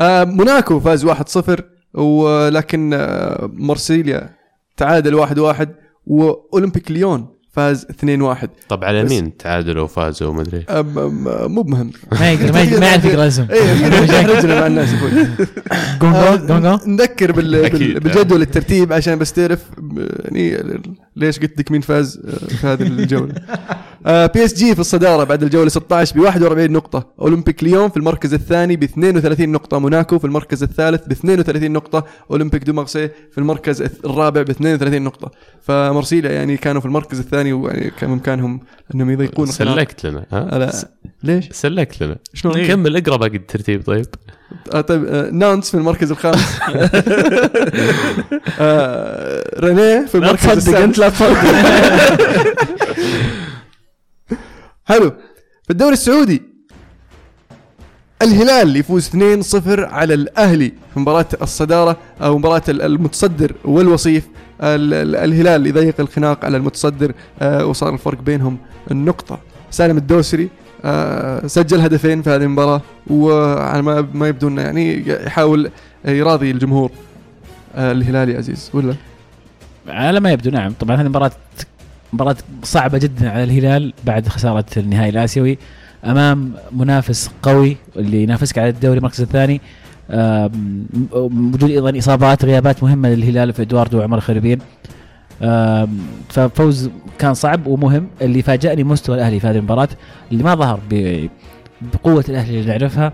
آه، موناكو فاز 1-0 ولكن آه، مرسيليا تعادل 1-1 وأولمبيك ليون فاز 2-1 طب على مين تعادلوا وفازوا ومدري أم- أم- مو بمهم ما يقدر ما يعرف يقرأ اسم يحرجنا مع الناس نذكر بال... بال... أكيد. بجدول الترتيب عشان بس تعرف يعني ليش قلت لك مين فاز آه، في هذه الجوله PSG في الصدارة بعد الجولة 16 ب 41 نقطة. أولمبيك ليون في المركز الثاني ب 32 نقطة. موناكو في المركز الثالث ب 32 نقطة. أولمبيك دو مارسي في المركز الرابع ب 32 نقطة. فمارسيليا يعني كانوا في المركز الثاني ويعني كان بامكانهم أنهم يضيقون. سلكت لنا ها؟ لا. ليش؟ سلكت لنا. شلون؟ كمل اقرأ باقي الترتيب طيب. آه طيب آه نانس في المركز الخامس. آه رينيه في لا المركز تصدق انت السادس. لا تصدق حلو. في الدوري السعودي الهلال يفوز 2-0 على الأهلي في مباراة الصدارة أو مباراة ال- المتصدر والوصيف. ال- ال- الهلال يضيق الخناق على المتصدر آه وصار الفرق بينهم النقطه سالم الدوسري آه سجل هدفين في هذه المباراة وعلى ما يبدو إنه يعني يحاول يراضي الجمهور آه الهلالي عزيز ولا؟ على ما يبدو نعم. طبعا هذه مباراة مباراة صعبة جدا على الهلال بعد خسارة النهائي الآسيوي أمام منافس قوي اللي ينافسك على الدوري المركز الثاني. وجود أيضا إصابات غيابات مهمة للهلال في إدواردو وعمر الخريبين آم، ففوز كان صعب ومهم. اللي فاجأني مستوى الأهلي في هذه المباراة اللي ما ظهر بقوة الأهلي اللي نعرفها.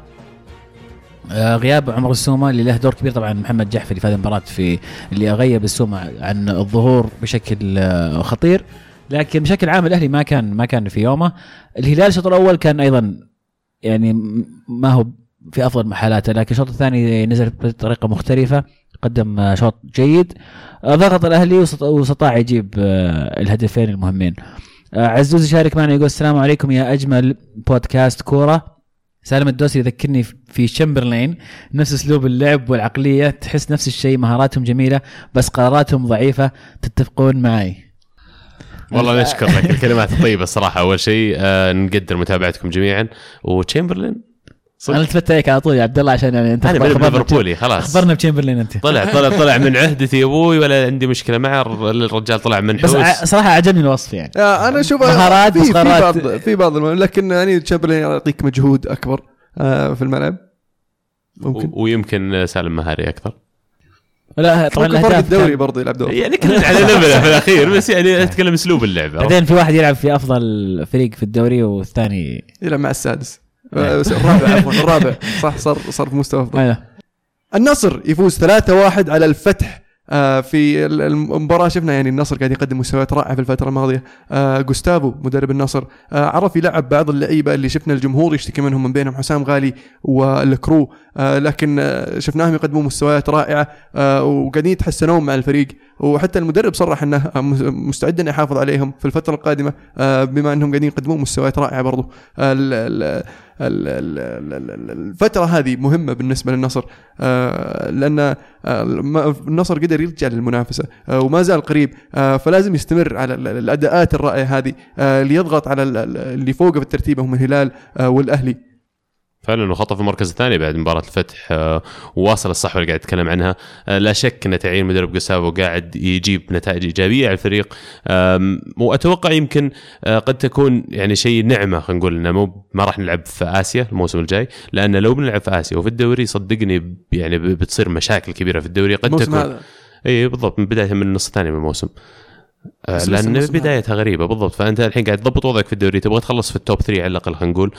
آه، غياب عمر السومة اللي له دور كبير طبعا محمد جحفري في هذه المباراة في اللي غيب السومة عن الظهور بشكل آه، خطير. لكن بشكل عام الأهلي ما كان ما كان في يومه. الهلال الشوط الأول كان أيضا يعني ما هو في أفضل حالاته لكن الشوط الثاني نزل بطريقة مختلفة قدم شوط جيد. ضغط الأهلي واست- واستطاع يجيب آه، الهدفين المهمين. آه، عزوز يشارك معنا يقول السلام عليكم يا أجمل بودكاست كورة. سالم الدوسري يذكرني في شمبرلين. نفس أسلوب اللعب والعقلية تحس نفس الشيء مهاراتهم جميلة بس قراراتهم ضعيفة. تتفقون معي؟ والله نشكر لك الكلمات الطيبه الصراحه أول شيء آه نقدر متابعتكم جميعا. وتشامبرلين؟ أنا التفت عليك على طول يا عبد الله عشان يعني أنت أنا ليفربولي خلاص. اخبرنا بتشامبرلين أنت. طلع طلع طلع من عهدتي أبوي ولا عندي مشكلة معه. الرجال طلع من بس ع- صراحة عجبني الوصف يعني. آه، أنا أشوف مهارات في بس في. بعض في بعض الم- لكن يعني تشامبرلين يعطيك مجهود أكبر آه، في الملعب. ممكن. و- ويمكن سالم مهاري أكثر. لا طبعا فرق الأهداف الدوري كان- برضه يلعب دور. يعني كلنا على ليفله في الأخير بس يعني اتكلم أسلوب اللعب. عرفت؟ بعدين في واحد يلعب في أفضل فريق في الدوري والثاني يلعب مع السادس. آه، الرابع عفوا الرابع. صح صار صار في مستوى أفضل. النصر يفوز 3-1 على الفتح. في ال- المباراة شفنا يعني النصر قاعد يقدم مستويات رائعة في الفترة الماضية. آه، جوستافو مدرب النصر. آه، عرف يلعب بعض اللعيبة اللي شفنا الجمهور يشتكي منهم من بينهم حسام غالي والكرو. آه، لكن آه، شفناهم يقدمون مستويات رائعة آه، وقاعدين يتحسنون مع الفريق. وحتى المدرب صرح إنه آه، مستعد إنه يحافظ عليهم في الفترة القادمة آه، بما إنهم قاعدين يقدمون مستويات رائعة برضو. ال- ال- ال- ال- ال- ال- الفترة هذه مهمة بالنسبة للنصر. آه، لأن آه، النصر قدر يرجع للمنافسة آه، وما زال قريب فلازم يستمر على ال- ال- الأداءات الرائعة هذه ليضغط على ال- ال- اللي فوقه في الترتيب هم الهلال والأهلي. فعلا وخطف المركز الثاني بعد مباراة الفتح آه، وواصل الصحوه اللي قاعد اتكلم عنها. آه، لا شك ان تعيين مدرب جوسافو قاعد يجيب نتائج إيجابية على الفريق. وأتوقع يمكن آه، قد تكون يعني شيء نعمة خلينا نقول إنه مو ما راح نلعب في آسيا الموسم الجاي لأن لو بنلعب في آسيا وفي الدوري صدقني يعني بتصير مشاكل كبيرة في الدوري قد تكون هذا. اي بالضبط من بداية من النص الثاني من الموسم. آه، لأن الموسم بدايتها غريبة بالضبط. فأنت الحين قاعد تضبط وضعك في الدوري تبغى تخلص في التوب 3 على الأقل خلينا نقول.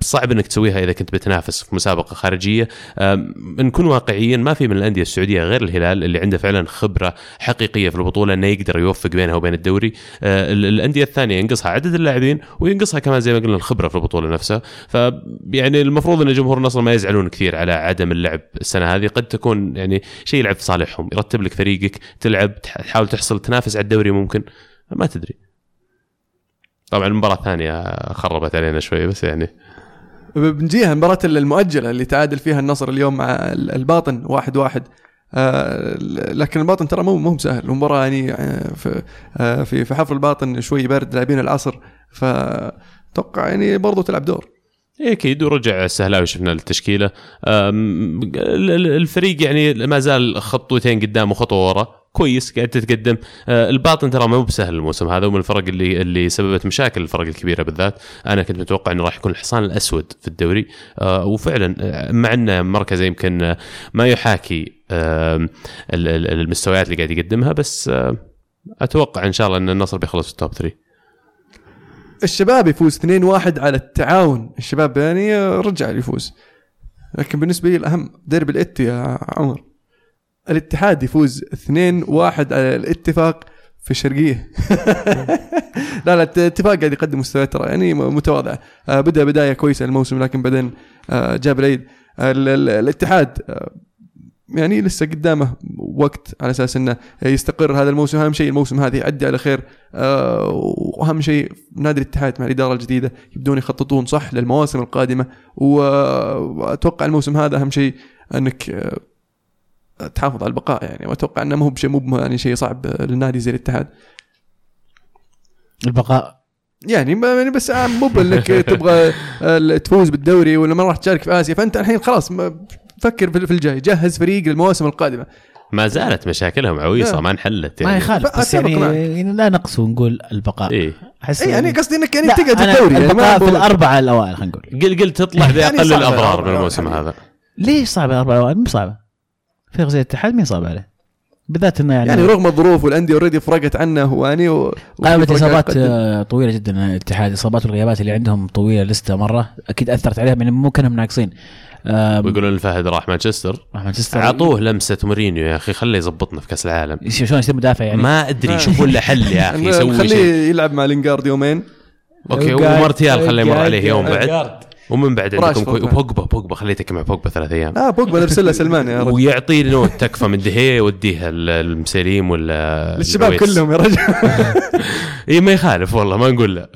صعب إنك تسويها إذا كنت بتنافس في مسابقة خارجية. نكون واقعيين ما في من الأندية السعودية غير الهلال اللي عنده فعلا خبرة حقيقية في البطولة إنه يقدر يوفق بينها وبين الدوري. آه، ال- الأندية الثانية ينقصها عدد اللاعبين وينقصها كمان زي ما قلنا الخبرة في البطولة نفسها. فيعني المفروض إن جمهور النصر ما يزعلون كثير على عدم اللعب السنة هذه. قد تكون يعني شيء يلعب في صالحهم يرتب لك فريقك تلعب تح- تحاول تحصل تنافس على الدوري ممكن. ما تدري. طبعا المباراة الثانية خربت علينا شوي بس يعني. بنجيها المباراة المؤجلة اللي تعادل فيها النصر اليوم مع ال- الباطن واحد واحد. آه، لكن الباطن ترى مو مو بسهل. المباراة يعني آه، في آه، في في حفر الباطن شوي برد لاعبين العصر. فتوقع يعني برضو تلعب دور. إيه أكيد. ورجع السهلاوي شفنا التشكيلة. الفريق يعني ما زال خطوتين قدام وخطوة ورا. كويس قاعد تتقدم. أه، الباطن ترى ما هو بسهل الموسم هذا ومن الفرق اللي اللي سببت مشاكل الفرق الكبيرة بالذات. أنا كنت متوقع إنه راح يكون الحصان الأسود في الدوري. أه، وفعلا أه، مع إنه مركزه يمكن ما يحاكي المستويات اللي قاعد يقدمها بس أتوقع إن شاء الله إن النصر بيخلص في التوب 3 الشباب يفوز 2-1 على التعاون. الشباب يعني رجع يفوز. لكن بالنسبة لي الأهم ديربي الإت يا عمر. الاتحاد يفوز 2-1 على الاتفاق في الشرقية. لا لا الاتفاق قاعد يقدم مستويات ترى يعني متواضعة آه، بدأ بداية كويسة الموسم لكن بعدين آه، جاب العيد. ال- ال- الاتحاد آه، يعني لسه قدامه وقت على أساس إنه يستقر هذا الموسم. أهم شيء الموسم هذا يعدي على خير. آه، وأهم شيء نادي الاتحاد مع الإدارة الجديدة يبدون يخططون صح للمواسم القادمة. وأتوقع الموسم هذا أهم شيء إنك آه، تحافظ على البقاء يعني. وأتوقع إنه مو بشيء مو يعني شيء صعب للنادي زي الاتحاد. البقاء. يعني ما- يعني بس مو بإنك تبغى آه، تفوز بالدوري ولا ما راح تشارك في آسيا. فأنت الحين خلاص ما- فكر في في الجاي. جهز فريق للمواسم القادمة. ما زالت مشاكلهم عويصة. ما انحلت ما يعني يخالف بس يعني. يعني لا نقص ونقول البقاء. إيه. أحس اي يعني قصدي إنك يعني تقعد الدوري يعني ما البقاء في بقول- الأربعة الأوائل خلينا نقول. قل قل تطلع يعني بأقل الاضرار بالموسم يعني. هذا. ليش صعبه الأربعة الأوائل؟ مو صعبه فريق زي الاتحاد مين صعب عليه. بالذات إنه يعني, يعني رغم الظروف والأندية already فرقت عنه هو يعني و... فرق إصابات طويلة جدا الاتحاد. الاصابات والغيابات اللي عندهم طويلة لسته مرة أكيد أثرت عليهم يعني مو كأنهم ناقصين. ويقولون الفهد راح مانشستر. مانشستر. اعطوه لمسة مورينيو يا أخي خليه يظبطنا في كأس العالم. شلون يصير مدافع يعني؟ ما أدري شوفوا له حل يا أخي يسوي شيء. خليه يلعب مع لينجارد يومين. okay ومارتيال خليه يمر عليه يوم بعد. ومن بعد عندكم كوي بوجبا خليه يتكي مع بوجبا ثلاث أيام. لا بوجبا نرسل له سلمان يا رجل. ويعطي note تكفى من دهيه يوديها المسيليم ولا للشباب. كلهم يا رجل. اي ما يخالف والله ما نقول لا.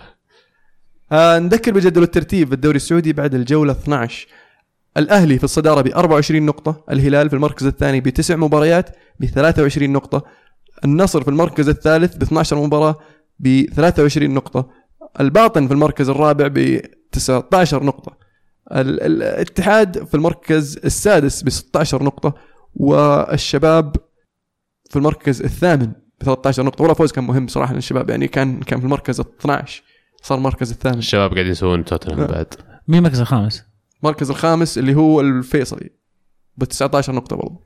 آه، نذكر بجدول الترتيب الدوري السعودي بعد الجولة 12 الأهلي في الصدارة ب 24 نقطة الهلال في المركز الثاني بتسع مباريات ب 23 نقطة النصر في المركز الثالث ب 12 مباراة ب 23 نقطة الباطن في المركز الرابع ب 19 نقطة. ال- ال- الاتحاد في المركز السادس ب 16 نقطة والشباب في المركز الثامن ب 13 نقطة. ولا فوز كان مهم صراحة للشباب يعني كان كان في المركز ال 12 صار المركز الثامن. الشباب قاعدين يسوون توتنهام لا. بعد. مين المركز الخامس؟ المركز الخامس اللي هو الفيصلي ب 19 نقطة برضه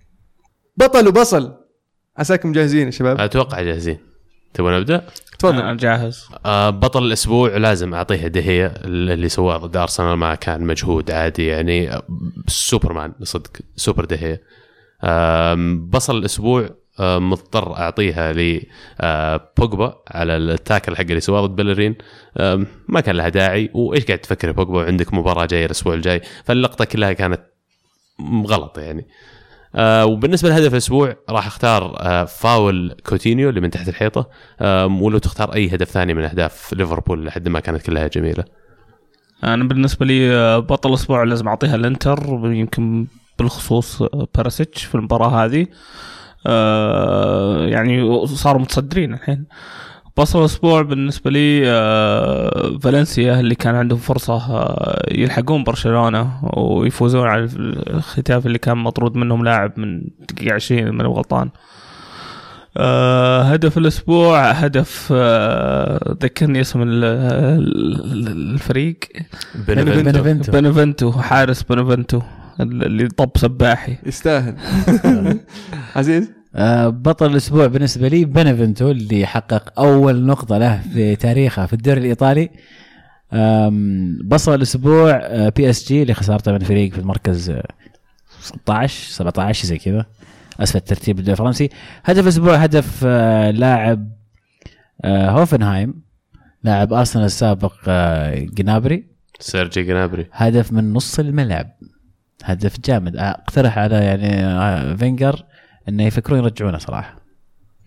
بطل وبصل. عساكم جاهزين يا شباب؟ أتوقع جاهزين. تبغى نبدأ؟ أنا تفضل جاهز. آه بطل الأسبوع لازم اعطيها دهيه اللي سواه ضد أرسنال ما كان مجهود عادي يعني. آه، سوبرمان صدق سوبر دهية. آم، بصل الأسبوع آه، مضطر أعطيها ل آه، بوجبا على ال tackle حق اللي سواه ضد بلرين. ما كان لها داعي. وإيش قاعد تفكر بوجبا؟ وعندك مباراة جاية الأسبوع الجاي. فاللقطة كلها كانت غلط يعني. آه وبالنسبة لهدف الأسبوع راح أختار آه فاول كوتينيو اللي من تحت الحيطة آم، ولو تختار أي هدف ثاني من أهداف ليفربول لحد ما كانت كلها جميلة. أنا بالنسبة لي آه، بطل الأسبوع لازم أعطيها الإنتر يمكن بالخصوص آه، بيريسيتش في المباراة هذه. آه، يعني صاروا متصدرين الحين. بطل الأسبوع بالنسبة لي آه، فالنسيا اللي كان عندهم فرصة آه، يلحقون برشلونة ويفوزون على الختاف اللي كان مطرود منهم لاعب من دقيقة 20 من غلطان. آه هدف الأسبوع هدف ذكرني اسم ال- ال- الفريق. بنفنتو. بنفنتو حارس بنفنتو اللي طب سباحي. يستاهل. عزيز؟ بطل الأسبوع بالنسبة لي بنفنتو اللي حقق أول نقطة له في تاريخه في الدوري الإيطالي. بصل الأسبوع آه، PSG اللي خسارته من فريق في المركز آه، 16 17 زي كذا. أسفل الترتيب الدوري الفرنسي. هدف الأسبوع هدف آه، لاعب آه، هوفنهايم لاعب أرسنال السابق آه، جنابري. سيرجي جنابري. هدف من نص الملعب. هدف جامد. أقترح على يعني آه، فينجر إنه يفكرون يرجعونه صراحة.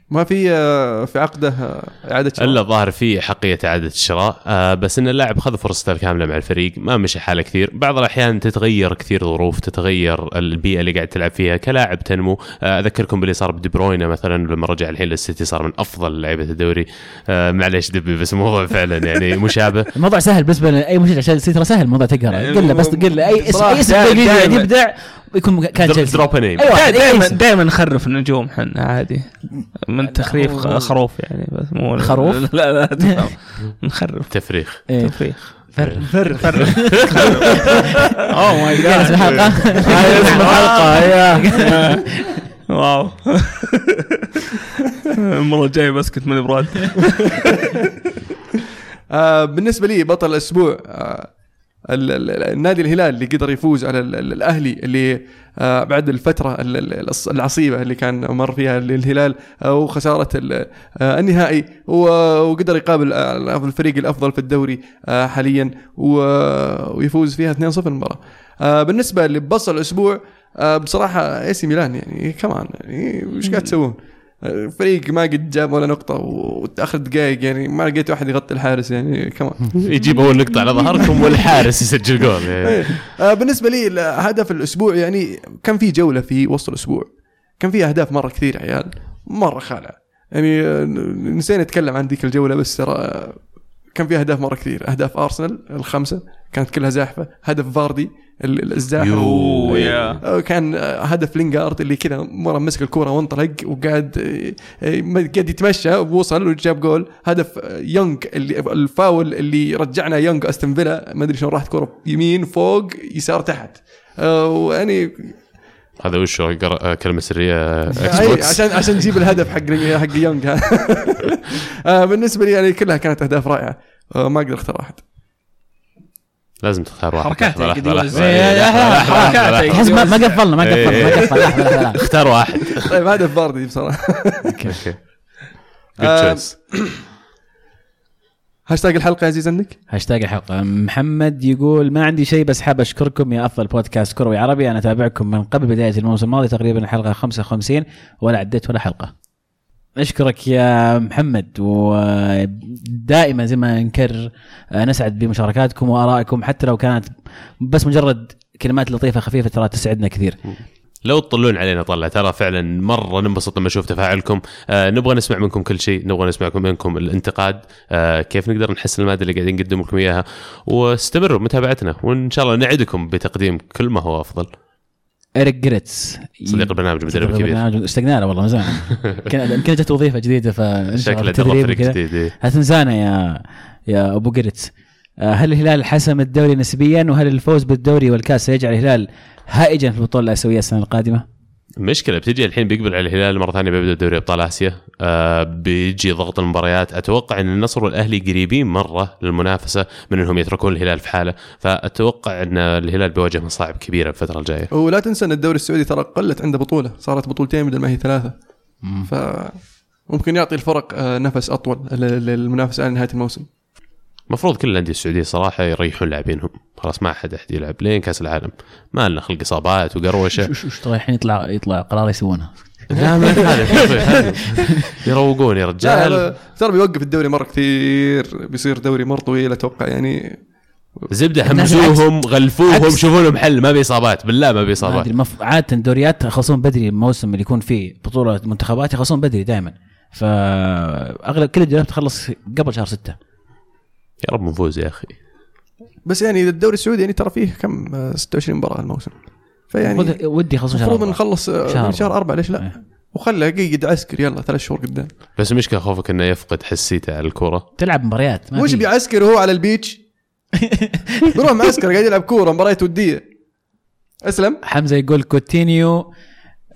ما في آه، في عقده آه، إعادة شراء. إلا الظاهر في أحقية إعادة الشراء آه بس إن اللاعب خذ فرصته الكامله مع الفريق ما مشي حاله كثير. بعض الأحيان تتغير كثير ظروف تتغير البيئة اللي قاعد تلعب فيها. كلاعب تنمو آه أذكركم باللي صار بدي بروينا مثلا لما رجع الحين للسيتي صار من أفضل لعيبة الدوري. آه معليش دبي بس الموضوع فعلا يعني مشابه الموضوع سهل بالنسبة لأي مشجع تشيلسي ترى سهل الموضوع تقرأ. قل له بس قل له أي اسم أي اسم. يبدع. يكون كان تشيلسي drop name دائما دائما نخرف النجوم حنا عادي. من تخريف خروف يعني بس مو خروف؟ لا لا. نخرف. تفريخ. إيه. تفريخ. فر فر فر oh my كان اسم الحلقة اسم الحلقة wow. المره الجايه بسكت من براد آه بالنسبة لي بطل الأسبوع آه النادي الهلال اللي قدر يفوز على ال- ال- الأهلي اللي آه بعد الفترة العصيبة اللي كان مر فيها الهلال آه وخسارة آه النهائي وقدر يقابل الفريق الأفضل في الدوري حاليا ويفوز فيها 2-0 المباراة. بالنسبة لبصل الأسبوع بصراحة إي سي ميلان يعني كمان يعني وش قاعد تسوون؟ فريق ما قد جاب ولا نقطة وتأخر دقائق يعني ما لقيت واحد يغطي الحارس يعني كمان يجيب أول نقطة على ظهركم والحارس يسجل جول يعني. إيه. آه، بالنسبة لي هدف الأسبوع يعني كان في جولة في وسط الأسبوع. كان في أهداف مرة كثير عيال مرة خالعة. يعني آه، نسينا نتكلم عن ذيك الجولة بس ترى آه، كان في أهداف مرة كثير. أهداف أرسنال الخمسة كانت كلها زاحفة. هدف فاردي ال- الزاحف. إيه. كان آه، هدف لينجارد اللي كذا مرة مسك الكورة وانطلق وقاعد آه، آه، قاعد يتمشى ووصل وجاب جول. هدف يونغ اللي الفاول اللي رجعنا يونغ أستون فيلا ما أدري شلون راحت كوره يمين فوق يسار تحت. ويعني هذا وش كلمة سرية Xbox عشان عشان نجيب الهدف حق حق يونغ. بالنسبة لي يعني كلها كانت أهداف رائعة. ما أقدر أختار واحد لازم تختار واحد حركاته حركاته. ما ما قفلنا ما قفلنا ما إيه. قفلنا. اختار واحد طيب هدف باردي بصراحة أوكي آه، choice. هاشتاج الحلقة يا عزيز عندك؟ هاشتاج الحلقة محمد يقول ما عندي شيء بس حاب أشكركم يا أفضل بودكاست كروي عربي أنا أتابعكم من قبل بداية الموسم الماضي تقريبا الحلقة 55 ولا عديت ولا حلقة نشكرك يا محمد ودائما زي ما نكرر نسعد بمشاركاتكم وآرائكم حتى لو كانت بس مجرد كلمات لطيفة خفيفة ترى تسعدنا كثير. لو تطلون علينا طلع ترى فعلا مرة ننبسط لما نشوف تفاعلكم. آه نبغى نسمع منكم كل شيء نبغى نسمع منكم الانتقاد. آه كيف نقدر نحسن المادة اللي قاعدين نقدم لكم إياها؟ واستمروا بمتابعتنا وإن شاء الله نعدكم بتقديم كل ما هو أفضل. إريك جيريتس صديق البرنامج المدرب الكبير البرنامج اشتقنا له والله من زمان يمكن جت وظيفة جديدة فان شاء الله شكله دخل تدريب فريق. جديد إيه. لا تنسانا يا يا أبو جيريتس آه، هل الهلال حسم الدوري نسبيا وهل الفوز بالدوري والكاس سيجعل الهلال هائجا في البطولة الأسيوية السنة القادمة؟ مشكلة بتجي الحين بيقبل على الهلال مرة ثانية بيبدأ دوري أبطال آسيا. آه بيجي ضغط المباريات. أتوقع إن النصر والأهلي قريبين مرة للمنافسة من إنهم يتركون الهلال في حالة. فأتوقع إن الهلال بيواجه مصاعب كبيرة الفترة الجاية. ولا تنسى إن الدوري السعودي ترى قلت عنده بطولة. صارت بطولتين بدل ما هي ثلاثة. ف ممكن يعطي الفرق آه، نفس أطول لل- للمنافسة على نهاية الموسم. المفروض كل الأندية السعودية صراحة يريحون لاعبينهم. خلاص ما حد أحد يلعب. لين كأس العالم. ما لنا خلق إصابات وقروشة. وش وش ترى الحين يطلع يطلع قرار يسوونه لا ما هذا يروقون يا رجال. ترى بيوقف الدوري مرة كثير. بيصير دوري مرة طويل أتوقع يعني. زبدة همزوهم غلفوهم. شوفوا لهم حل. ما بي إصابات. بالله ما بي إصابات. أدري مف... عادة الدوريات يخلصون بدري الموسم اللي يكون فيه بطولة منتخبات يخلصون بدري دائما فاغلب كل الدوريات تخلص قبل شهر ستة. يا رب نفوز يا أخي. بس يعني الدوري السعودي يعني ترى فيه كم آه، 26 مباراة الموسم فيعني ودي شهر المفروض. نخلص آه، شهر من شهر أربعة ليش لا؟ إيه. وخله قيد عسكر يلا ثلاث شهور قدام. بس المشكلة خوفك إنه يفقد حسيته على الكورة. تلعب مباريات ما وش. بيعسكر هو على البيتش؟ بيروح معسكر قاعد يلعب كورة مباريات ودية. أسلم. حمزة يقول كوتينيو آه،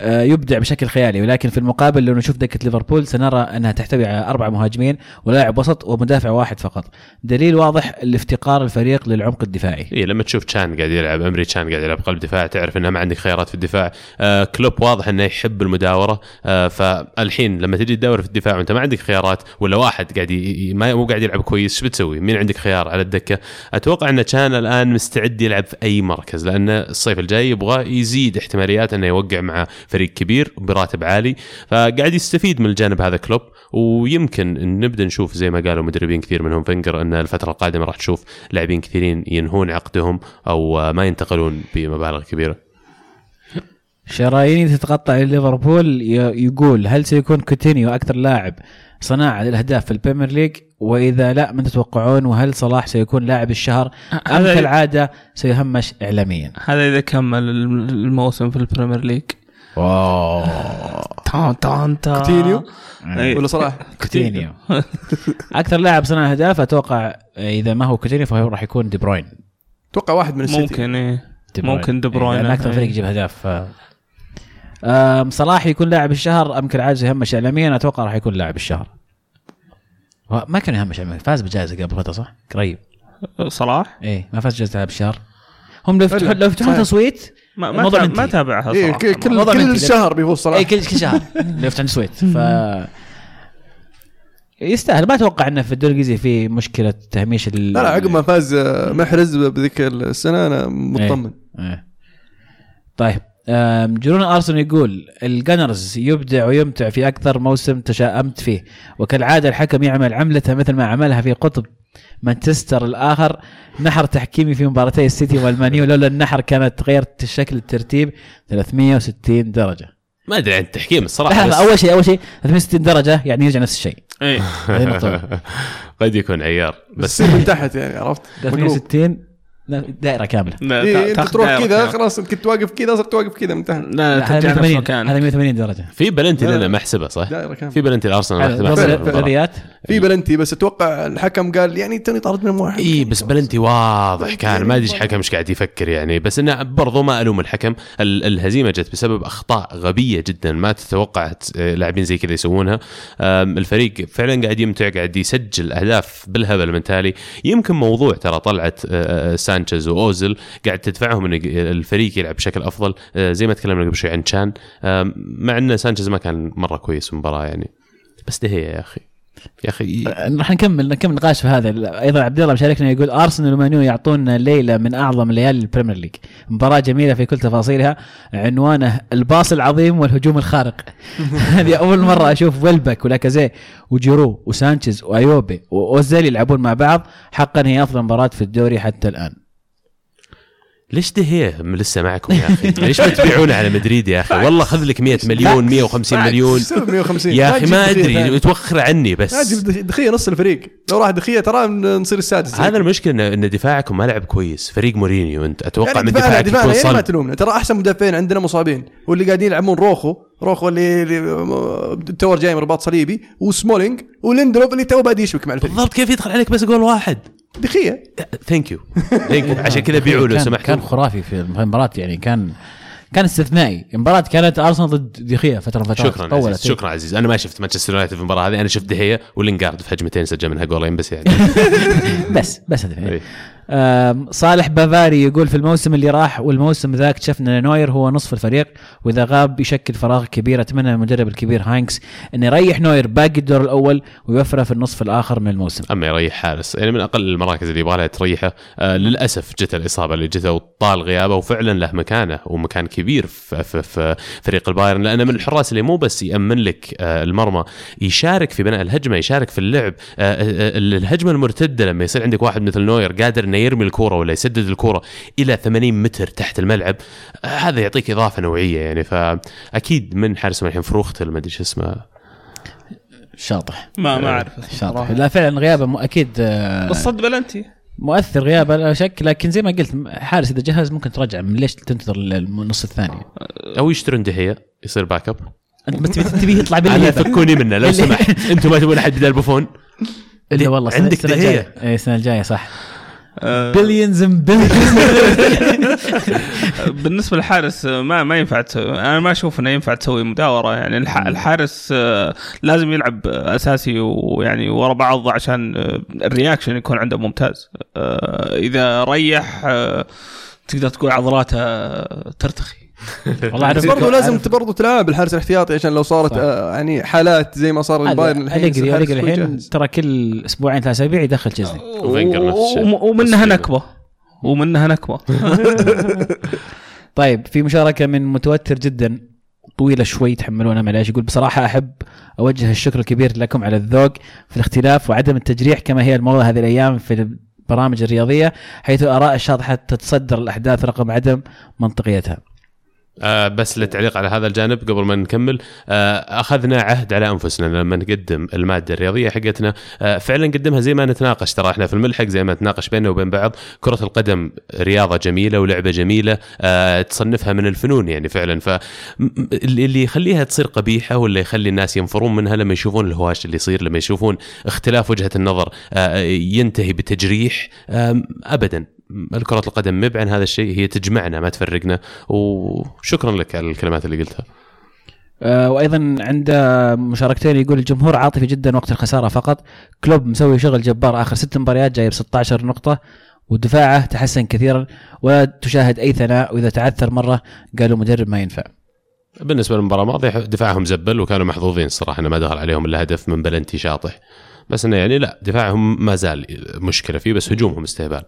يبدع بشكل خيالي ولكن في المقابل لو نشوف دكة ليفربول سنرى أنها تحتوي على أربع مهاجمين ولاعب وسط ومدافع واحد فقط دليل واضح لافتقار الفريق للعمق الدفاعي اي لما تشوف تشان قاعد يلعب أمري تشان قاعد يلعب قلب دفاع تعرف إنه ما عندك خيارات في الدفاع آه كلوب واضح إنه يحب المداورة آه فالحين لما تجي تدور في الدفاع وأنت ما عندك خيارات ولا واحد قاعد ي... ما مو قاعد يلعب كويس إيش بتسوي؟ مين عندك خيار على الدكة؟ أتوقع إن تشان الآن مستعد يلعب في أي مركز لأن الصيف الجاي يبغى يزيد احتماليات إنه يوقع مع فريق كبير براتب عالي فقاعد يستفيد من الجانب هذا كلوب. ويمكن نبدأ نشوف زي ما قالوا مدربين كثير منهم فينجر إن الفترة القادمة راح تشوف لاعبين كثيرين ينهون عقدهم أو ما ينتقلون بمبالغ كبيرة. شراييني تتقطع ليفربول ي- يقول هل سيكون كوتينيو أكثر لاعب صناعة للأهداف في ال Premier League؟ وإذا لا من تتوقعون وهل صلاح سيكون لاعب الشهر؟ أم كالعادة سيهمش اعلاميا. هذا إذا كمل الم- الموسم في ال Premier League. تان تان تان كوتينيو إيه. ولا صلاح كوتينيو أكثر لاعب صنع اهداف أتوقع إذا ما هو كوتينيو فهو راح يكون دي بروين أتوقع واحد من السيتي ممكن إيه دي بروين. ممكن دي بروين. لأن أكثر إيه. فريق يجيب اهداف. أم، صلاح يكون لاعب الشهر أم كالعادة يهمش اعلاميا أتوقع راح يكون لاعب الشهر ما كان يهمش اعلاميا فاز بجائزة قبل فترة صح؟ قريب صلاح إيه ما فاز جائزه لاعب الشهر هم لو يفتحون. لو يفتحون. تصويت ما ما. ما تابعها إيه صراحة ك- كل الموضوع كل منتهي. شهر بيفوز صلاح اي كل كل شهر لو يفتحون تصويت ف يستاهل ما أتوقع انه في الدوري الإنجليزي في مشكلة تهميش ال... لا لا عقب ما فاز آه، محرز بذيك السنة أنا مطمن إيه. طيب أم، جرون أرسنال يقول ال Gunners يبدع ويمتع في أكثر موسم تشائمت فيه وكالعادة الحكم يعمل عملته مثل ما عملها في قطب مانشستر الآخر. نحر تحكيمي في مباراتي السيتي والمانيو لولا النحر كانت تغيرت شكل الترتيب 360 درجة. ما أدري عن التحكيم الصراحة لا بس أول شيء أول شيء 360 درجة يعني يرجع نفس الشيء. النقطه قد يكون عيار بس من تحت يعني عرفت؟ مقلوب. 360 دائرة كاملة. لا، إيه أنت تروح كذا. خلاص كنت واقف كذا صرت واقف كذا انتهى. لا لا، لا هذا ترجع نفس 180 مكانك هذا 180 درجة. في بلنتي لا. لنا محسبة صح؟ دائرة كاملة. في بلنتي الارسنال فعلا، في بلنتي بس أتوقع الحكم قال يعني توني طارد من واحد. اي بس بلنتي واضح كان. ما أدري إيش حكم إيش قاعد يفكر يعني. بس إنه برضو ما ألوم الحكم. ال- الهزيمة جت بسبب أخطاء غبية جدا ما تتوقع لاعبين زي كذا يسوونها. الفريق فعلا قاعد يمتع قاعد يسجل أهداف بالهبل من تالي. يمكن موضوع ترى طلعت آه، آه، سانشيز وأوزل قاعد تدفعهم إن الفريق يلعب بشكل أفضل. آه، زي ما تكلمنا قبل شوي عن تشان آم، مع إن سانشيز ما كان مرة كويس المباراة يعني. بس ده هي يا أخي. يا أخي راح نكمل نكمل نقاش في هذا. أيضا عبد الله مشاركنا يقول أرسنال ومانيو يعطونا ليله من أعظم ليالي ال Premier League. مباراة جميلة في كل تفاصيلها. عنوانه الباص العظيم والهجوم الخارق. هذه أول مرة أشوف ويلبك ولاكازيه وجيرو وسانشيز وأيوبي وأوزيل يلعبون مع بعض. حقا هي أفضل مباراة في الدوري حتى الآن. ليش ده هي؟ لسه معكم يا أخي. ليش ما تبيعونه على مدريد يا أخي؟ والله خذ لك 100 مليون 150 مليون. سبب 150 يا أخي ما أدري. توخر عني بس. دخية نص الفريق. لو راح دخية ترى نصير السادس. هذا المشكلة ان دفاعكم ما لعب كويس. فريق مورينيو أنت أتوقع يعني من دفاعك يكون يعني ما صلب. تلومنا. ترى أحسن مدافعين عندنا مصابين. واللي قاعدين يلعبون روخو. روخو اللي, اللي تو راجع من رباط صليبي. وسمولينج. وليندروف اللي تو بادي يشبك مع الفريق. بالضبط كيف يدخل عليك بس جول واحد؟ دي خيا thank you thank you عشان كذا بيعوا لو كان- سمحتوا. كان خرافي في المباراة يعني كان كان استثنائي. المباراه كانت أرسنال ضد دي خيا فتره فترات شكرا طولت. عزيز شكرا عزيز. أنا ما شفت مانشستر يونايتد في المباراة هذه. أنا شفت دي خيا ولينجارد في هجمتين سجل منها جولين بس يعني. بس بس إيه. صالح بافاري يقول في الموسم اللي راح والموسم ذاك شفنا نوير هو نصف الفريق وإذا غاب يشكل فراغ كبير. أتمنى من المدرب الكبير هاينكس انه يريح نوير باقي الدور الأول ويوفره في النصف الآخر من الموسم. أما يريح حارس يعني من أقل المراكز اللي يبغى لها تريحه آه للأسف جت الإصابة اللي جته وطال غيابه وفعلا له مكانه ومكان كبير في, في, في فريق البايرن. لأنه من الحراس اللي مو بس يأمن لك آه المرمى يشارك في بناء الهجمة يشارك في اللعب آه آه الهجمة المرتدة لما يصير عندك واحد مثل نوير قادر إنه يرمي الكورة ولا يسدد الكورة إلى 80 متر تحت الملعب. آه هذا يعطيك إضافة نوعية يعني فأكيد من حارس الحين فروختل ما أدري شو اسمه. شاطح. ما ما أعرف. شاطح. لا فعلا غيابه أكيد آه، بس صد بلنتي. مؤثر غيابه لا شك لكن زي ما قلت حارس إذا جهز ممكن ترجع. من ليش تنتظر النص الثاني؟ أو يشترون دي خيا يصير backup أنت بس تبي- تبيه يطلع أنا بالليل فكوني منه لو سمحت. أنتم ما تبون أحد بدال بوفون إلا والله السنة- عندك السنة. الجاية. اي السنة الجاية صح. آه، بليونز بليونز بالنسبة للحارس آه، ما ما ينفع تسوي أنا ما أشوف إنه ينفع تسوي مداورة. يعني الح- الحارس آه، لازم يلعب أساسي ويعني ورا بعض عشان آه، ال reaction يكون عنده ممتاز. إذا ريح تقدر تقول عضلاته ترتخي. والله بس عارف برضه لازم برضه تلعب الحارس الاحتياطي عشان لو صارت. آه يعني حالات زي ما صار البايرن الحين الحارس الحين. ترى كل أسبوعين ثلاث أسابيع يدخل تشيزني وفينجر نفس الشيء. وم- ومنها نكبة ومنها نكبة طيب في مشاركة من متوتر جدا طويلة شوي تحملونها معليش يقول بصراحة أحب أوجه الشكر الكبير لكم على الذوق في الاختلاف وعدم التجريح كما هي الموضه هذه الأيام في البرامج الرياضية حيث اراء الشاطحة تتصدر الأحداث رقم عدم منطقيتها آه بس للتعليق على هذا الجانب قبل ما نكمل آه أخذنا عهد على أنفسنا لما نقدم المادة الرياضية حقتنا. آه فعلا نقدمها زي ما نتناقش ترى إحنا في الملحق زي ما نتناقش بيننا وبين بعض. كرة القدم رياضة جميلة ولعبة جميلة آه تصنفها من الفنون يعني فعلا. ف اللي يخليها تصير قبيحة ولا يخلي الناس ينفرون منها لما يشوفون الهواش اللي يصير لما يشوفون اختلاف وجهة النظر آه ينتهي بتجريح ابدا. كرة القدم مب عن هذا الشيء هي تجمعنا ما تفرقنا. وشكرا لك على الكلمات اللي قلتها. آه، وأيضا عند مشاركتين يقول الجمهور عاطفي جدا وقت الخسارة فقط. كلوب مسوي شغل جبار آخر ست مباريات جايب 16 نقطة ودفاعه تحسن كثيرا. ولا تشاهد أي ثناء وإذا تعثر مرة قالوا مدرب ما ينفع. بالنسبة للمباراة الماضية دفاعهم زبل وكانوا محظوظين الصراحه انه ما دخل عليهم إلا هدف من بلنتي شاطح. بس إنه يعني لا دفاعهم ما زال مشكلة فيه بس هجومهم استهبال.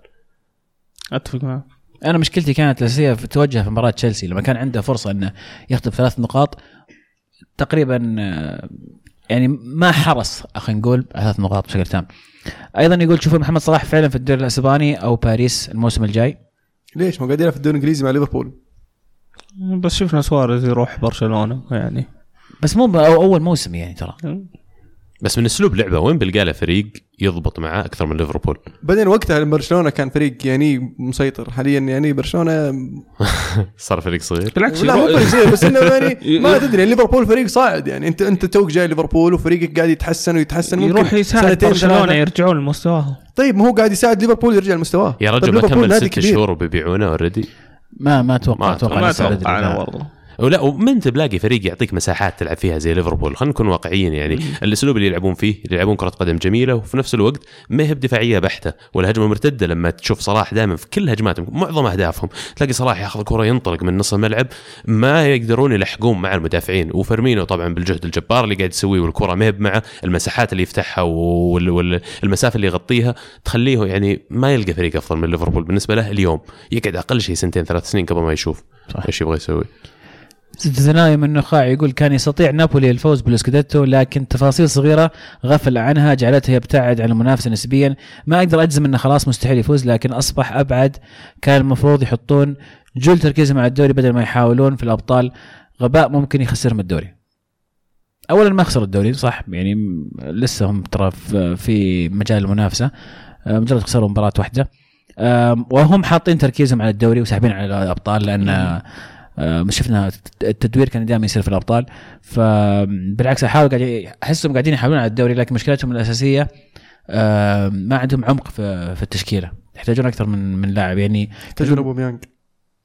أتفق معك أنا مشكلتي كانت الاساسيه في توجه في مباراة تشيلسي لما كان عنده فرصة إنه يخطف ثلاث نقاط تقريبا آه، يعني ما حرص خلينا نقول على ثلاث نقاط بشكل تام. أيضا يقول تشوفون محمد صلاح فعلا في الدوري الأسباني أو باريس الموسم الجاي. ليش؟ ما قاعد يلعب في الدوري الإنجليزي مع ليفربول. بس شفنا سواريز يروح برشلونة يعني. بس مو اول موسم يعني ترى. بس من اسلوب لعبه وين بلقى له فريق يضبط معاه أكثر من ليفربول بعدين وقتها برشلونة كان فريق يعني مسيطر حاليا يعني برشلونة صار فريق صغير بالعكس لا مو فريق صغير بس إنه يعني ما تدري ليفربول فريق صاعد يعني انت أنت توك جاي ليفربول وفريقك قاعد يتحسن ويتحسن ممكن يروح يساعد برشلونة. يرجعون لمستواهم طيب ما هو قاعد يساعد ليفربول يرجع لمستواه يا طيب رجل ما كمل ست. شهور وبيبيعونه already ما ما أتوقع ما أتوقع ما لسه بدري. أتوقع أنا لا. ولا وما انت بلاقي فريق يعطيك مساحات تلعب فيها زي ليفربول. خلينا نكون واقعيين يعني. الأسلوب اللي يلعبون فيه يلعبون كرة قدم جميلة وفي نفس الوقت ما هي بدفاعية بحتة والهجمة المرتده لما تشوف صلاح دائما في كل هجماتهم معظم أهدافهم. تلاقي صلاح ياخذ كرة ينطلق من نص الملعب ما يقدرون يلحقون مع المدافعين. وفيرمينو طبعا بالجهد الجبار اللي قاعد يسويه والكرة ما هي معه المساحات اللي يفتحها والمسافه اللي يغطيها تخليه يعني ما يلقى فريق أفضل من ليفربول بالنسبة له اليوم. يقعد أقل شيء سنتين ثلاث سنين قبل ما يشوف صح. إيش يبغى يسوي. زناي من النخاع يقول كان يستطيع نابولي الفوز بالسكوديتو لكن تفاصيل صغيرة غفل عنها جعلته يبتعد عن المنافسة نسبيا. ما أقدر أجزم إنه خلاص مستحيل يفوز لكن أصبح أبعد. كان المفروض يحطون جل تركيزهم على الدوري بدل ما يحاولون في الأبطال. غباء ممكن يخسرهم الدوري. اولا ما خسر الدوري صح؟ يعني لسه هم ترى في- مجال المنافسة. آه، مجرد خسروا مباراة واحدة. وهم حاطين تركيزهم على الدوري وساحبين على الأبطال لأن شفنا التدوير كان دائما يصير في الأبطال. فبالعكس أحاول قاعد أحسهم قاعدين يحاولون على الدوري لكن مشكلتهم الأساسية آم، ما عندهم عمق في في التشكيلة. يحتاجون أكثر من من لاعب. يعني تجون أبو ميانج.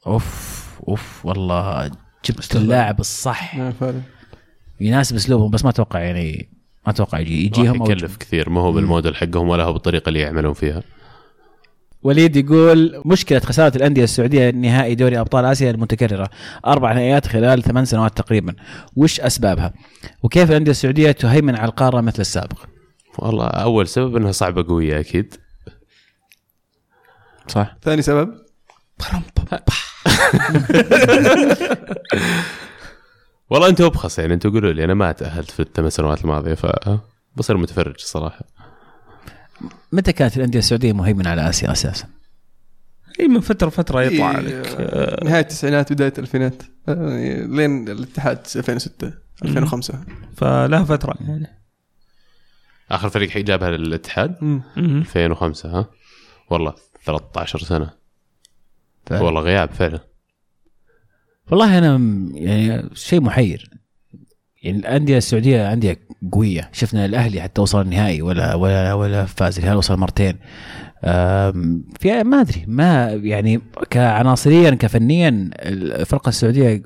أوف أوف والله جبت اللاعب الصح. آه، فعلا. يناسب أسلوبهم بس ما أتوقع يعني ما أتوقع يجي يجيهم يكلف كثير. ما هو بالموديل حقهم ولا هو بالطريقة اللي يعملون فيها. وليد يقول مشكلة خسارة الأندية السعودية نهائي دوري أبطال آسيا المتكررة. أربع نهائيات خلال ثمان سنوات تقريبا. وش أسبابها؟ وكيف الأندية السعودية تهيمن على القارة مثل السابق؟ والله أول سبب إنها صعبة قوية أكيد. صح. ثاني سبب؟ والله أنتم أبخص يعني أنتم قولوا لي أنا ما تأهلت في الثمان سنوات الماضية ف بصير متفرج الصراحة. متى كانت الأندية السعودية مهيمنة على آسيا أساسا؟ إي من فترة فترة يطلع إيه، لك آه، نهاية التسعينات بداية الألفينات. آه، لين الاتحاد 2006 2005 فلها فترة يعني. آخر فريق حي جابها للاتحاد؟ مم. مم. 2005 ها؟ والله 13 سنة. فعلا. والله غياب فعلا. والله أنا م- يعني شيء محير. يعني الأندية السعودية أندية قوية. شفنا الأهلي حتى وصل النهائي ولا ولا ولا فاز الهلال وصل مرتين. في ما أدري ما يعني كعناصريا كفنيا الفرقة السعودية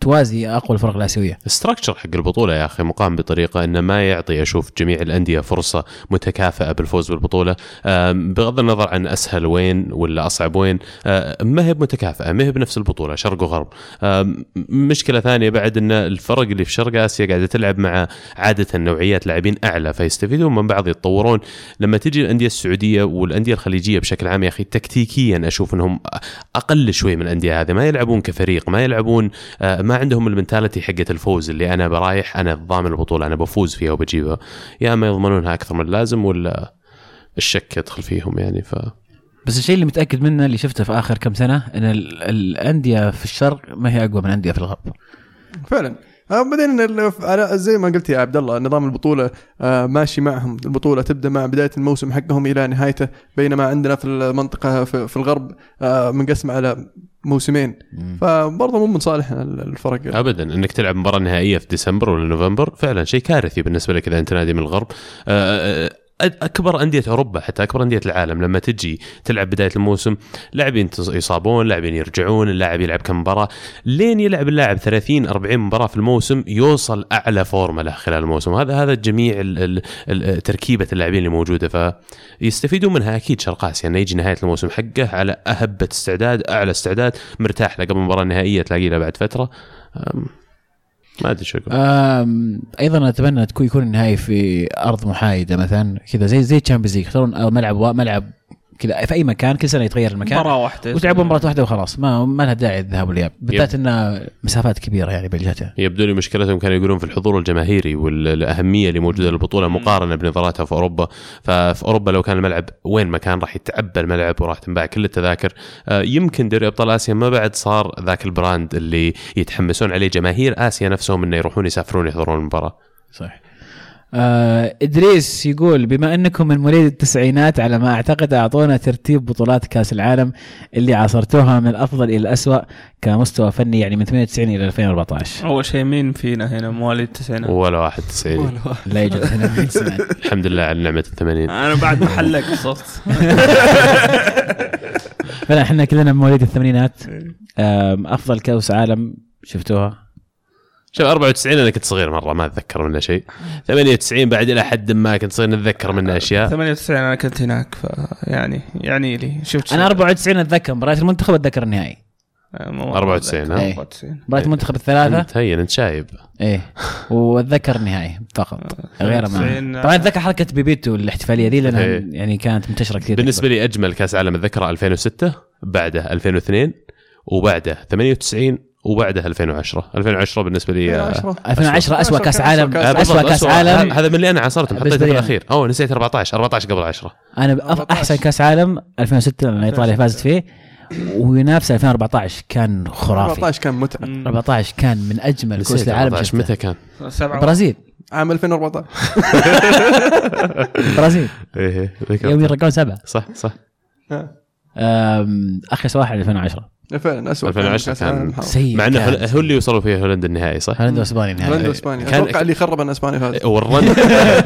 توازي أقوى الفرق الآسيوية. الستراكشر حق البطولة يا أخي مقام بطريقة إنه ما يعطي أشوف جميع الأندية فرصة متكافئه بالفوز بالبطولة. بغض النظر عن أسهل وين ولا أصعب وين ما هي متكافئه ما هي بنفس البطولة شرق وغرب. مشكلة ثانية بعد إن الفرق اللي في شرق آسيا قاعدة تلعب مع عادة نوعيات لاعبين أعلى فيستفيدون من بعض يتطورون. لما تجي الأندية السعودية والأندية الخليجية بشكل عام يا أخي تكتيكيا أشوف إنهم أقل شوي من الأندية هذه ما يلعبون كفريق ما يلعبون آه، ما عندهم المنتاليتي حقت الفوز اللي أنا برايح أنا ضامن البطولة أنا بفوز فيها وبجيبها. يا ما يضمنونها أكثر من اللازم ولا الشك يدخل فيهم يعني ف بس الشيء اللي متأكد منه اللي شفته في آخر كم سنة إن ال- الأندية في الشرق ما هي أقوى من الأندية في الغرب. فعلا. آه، بعدين ال- على زي ما قلت يا عبد الله نظام البطولة آه، ماشي معهم. البطولة تبدأ مع بداية الموسم حقهم إلى نهايته بينما عندنا في المنطقة في في الغرب آه، منقسم على موسمين. فبرضه مو من صالح الفرق. ابدا. إنك تلعب مباراة نهائية في ديسمبر ولا نوفمبر فعلا شيء كارثي بالنسبة لك إذا أنت نادي من الغرب. آه، آه، أكبر أندية أوروبا حتى أكبر أندية العالم لما تجي تلعب بداية الموسم لاعبين يصابون لاعبين يرجعون اللاعب يلعب كم مباراة. لين يلعب اللاعب 30 40 مباراة في الموسم يوصل أعلى فورمة له خلال الموسم. هذا هذا جميع تركيبة اللاعبين اللي موجودة. فيستفيدون منها أكيد شرق آسيا. انه يجي نهاية الموسم حقه على أهبة استعداد أعلى استعداد مرتاح له قبل المباراة النهائية تلاقي له بعد فترة. ما أدري شو أيضا أتمنى تكون يكون النهائي في أرض محايدة مثلا كذا زي زي Champions League يختارون ملعب ملعب كذا في أي مكان كل سنة يتغير المكان. مباراة واحدة. وتلعبون مباراة واحدة وخلاص. ما ما لها داعي الذهاب والإياب. بالذات انها مسافات كبيرة يعني بين الجهتين يبدو لي مشكلتهم كانوا يقولون في الحضور الجماهيري والاهميه اللي موجودة للبطولة مقارنة بنظيراتها في أوروبا. ففي أوروبا لو كان الملعب وين ما كان راح يتعبى الملعب وراح تنباع كل التذاكر. آه، يمكن دوري أبطال آسيا ما بعد صار ذاك ال brand اللي يتحمسون عليه. جماهير آسيا نفسهم إنه يروحون يسافرون يحضرون المباراة. صح آه إدريس يقول بما أنكم من مواليد التسعينات على ما أعتقد أعطونا ترتيب بطولات كأس العالم اللي عاصرتوها من الأفضل إلى الاسوء كمستوى فني يعني من 98 إلى 2014 أول شيء مين فينا هنا مواليد التسعينات؟ ولا واحد 90 لا يوجد هنا. الحمد لله على نعمة الثمانين. أنا بعد ما حلقت صرت. فلا إحنا كلنا من مواليد الثمانينات. آم، أفضل كأس عالم شفتوها. شوف 94 أنا كنت صغير مرة ما أتذكر منه شيء. 98 بعد إلى حد ما كنت صغير نتذكر منه أشياء. 98 أنا كنت هناك فيعني يعني لي شفت أنا 94 أتذكر مباراه المنتخب أتذكر النهائي. مو- 94 ها؟ إيه. 94 مباراه المنتخب الثلاثة. أنت هين أنت شايب. إيه. وأتذكر النهائي فقط غير ما. 90 طبعا أتذكر حركة بيبيتو الاحتفالية دي لأنها إيه. يعني كانت منتشرة كثير. بالنسبة لي أجمل كأس عالم اتذكره 2006 بعده 2002 وبعده 98 وبعده 2010 2010 بالنسبة لي آه، 2010 اسوء كاس عالم. آه، اسوء كاس. عالم. هذا من اللي أنا عاصرته حطيته في. الاخير أوه نسيت 14 14 قبل 10 أنا أحسن كاس عالم 2006 لما ايطاليا فازت فيه. وينافس 2014 كان خرافي. 14 كان متعة. 14 كان من أجمل كؤوس نسيت العالم 14 شفتها. متى كان؟ سبعة. برازيل. عام 2014 برازيل. إيه ذكرت. يوم يرقون سبعة. صح صح. أم، آخر واحد 2010 فعلا اسوء 2010 كان سيء مع إنه كان. هو اللي وصلوا فيه هولندا النهائي صح؟ هولندا وإسبانيا هولندا النهائي وإسبانيا. كان- أتوقع اللي خرب ان إسبانيا فاز. وال run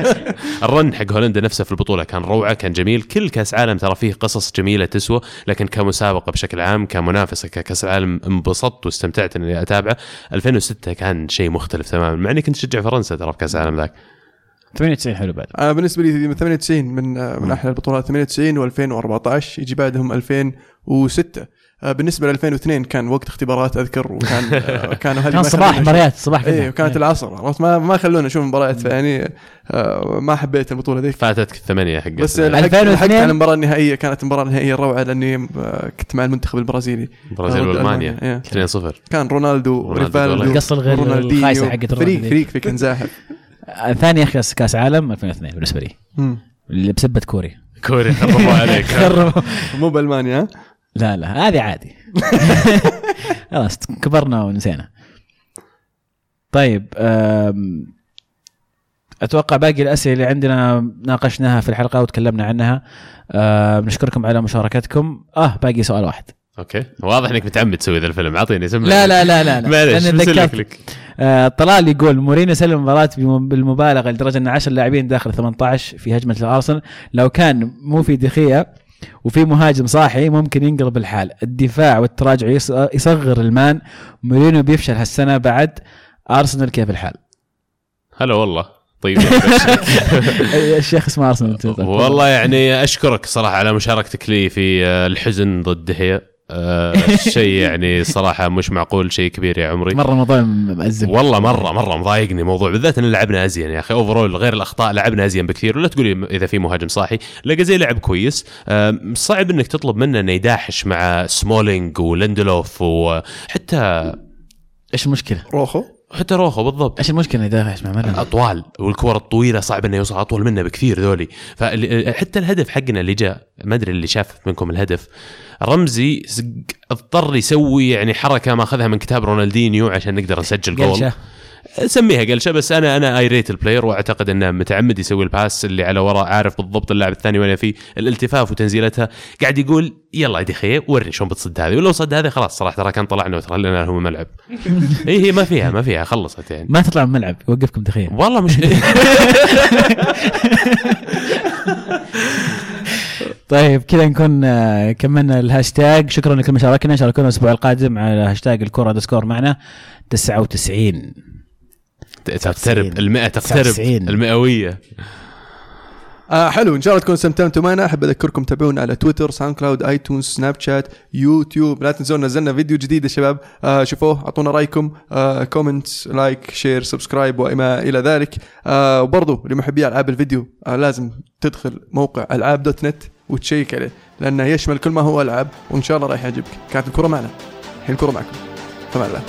ال run حق هولندا نفسه في البطولة كان روعة كان جميل. كل كأس عالم ترى فيه قصص جميلة تسوى لكن كمسابقة بشكل عام كمنافسة ككأس عالم انبسطت واستمتعت إني أتابعه. 2006 كان شيء مختلف تماما مع إني كنت اشجع فرنسا ترى في كأس العالم ذاك. 98 حلو بعد. أنا بالنسبة لي من 98 من من أحلى البطولات. 98 و2014 يجي بعدهم 2006 آه، بالنسبة ل 2002 كان وقت اختبارات أذكر وكان آه، كانوا هذه كان صباح مباريات صباح إيه وكانت العصر. عرفت؟ ما ما خلونا نشوف مباريات فيعني آه، ما حبيت البطولة ذيك فاتتك الثمانية حقت بس ال- لحقت 2002 لحقت على المباراة النهائية كانت المباراة النهائية روعه لأني آه، كنت مع المنتخب البرازيلي. البرازيل وألمانيا. إيه. 2-0 كان رونالدو وريفالدو القصة الغير. الخايسة حقت فريق رونالدو. فريق في كان زاحف. آه، ثاني اخر كاس عالم 2002 بالنسبة لي. اللي بسبة كوريا. كوريا خربوا عليك. خربوا مو بألمانيا ها؟ لا لا هذه عادي. خلاص كبرنا ونسينا. طيب أتوقع باقي الأسئلة اللي عندنا ناقشناها في الحلقة وتكلمنا عنها. نشكركم على مشاركتكم. آه باقي سؤال واحد. أوكي. واضح إنك متعمد تسوي ذا الفيلم. أعطيني سمع لا لا لا لا, تذكرت لك آه، طلال يقول مورينيو سلم المباراة بم- بالمبالغة لدرجة أن 10 لاعبين داخل 18 في هجمة الأرسنال. لو كان مو في دخية وفي مهاجم صاحي ممكن ينقلب الحال. الدفاع والتراجع يص- يصغر المان. مورينيو بيفشل هالسنة بعد أرسنال كيف الحال؟ هلا والله. طيب الشيخ اسمه أرسنال. أنت- والله يعني أشكرك صراحة على مشاركتك لي في آه، الحزن ضد دهيا آه، شيء يعني صراحة مش معقول شيء كبير يا عمري. مرة الموضوع مأزم. والله مرة مرة مضايقني موضوع بالذات إن لعبنا أزين يا أخي. overall غير الأخطاء لعبنا أزين بكثير ولا تقولي إذا في مهاجم صاحي. لقى زي لعب كويس. آم، صعب إنك تطلب منه إنه يداحش مع سمولينج وليندلوف وحتى إيش المشكلة؟ روخو. حتى روخو بالضبط. إيش المشكلة إذا إيش عملنا؟ أطوال والكور الطويلة صعب إنه يوصل أطول منه بكثير ذولي. فحتى الهدف حقنا اللي جاء ما أدري اللي شاف منكم الهدف. رمزي اضطر يسوي يعني حركة ماخذها من كتاب رونالدينيو عشان نقدر نسجل جول. سميها قلشة بس أنا أنا I rate ال player وأعتقد إنه متعمد يسوي ال pass اللي على وراء عارف بالضبط اللاعب الثاني وين فيه. الالتفاف وتنزيلتها. قاعد يقول يلا يا دخية ورني شلون بتصد هذه. ولو صد هذه خلاص صراحة ترى كان طلعنا وترى لنا لهم الملعب اي هي ما فيها ما فيها خلصت يعني. ما تطلع من الملعب يوقفكم تخيل والله مش طيب كذا نكون آه، كملنا الهاشتاج. شكرا لكل مشاركنا شاركونا الأسبوع القادم على هاشتاج الكره underscore معنا. 99 تقترب. المئة تقترب. 99. المئوية. آه حلو. إن شاء الله تكونوا استمتعتوا معنا. أحب أذكركم تابعونا على تويتر ساوند كلاود آيتونز سناب شات يوتيوب. لا تنسون نزلنا فيديو جديد يا شباب. آه شوفوه أعطونا رأيكم. آه comment like share subscribe وما إلى ذلك. آه وبرضو لمحبي ألعاب الفيديو آه لازم تدخل موقع ألعاب dot net وتشيك عليه لأنه يشمل كل ما هو ألعاب وإن شاء الله راح يعجبك. كانت الكرة معنا. الحين الكرة معكم. فما الله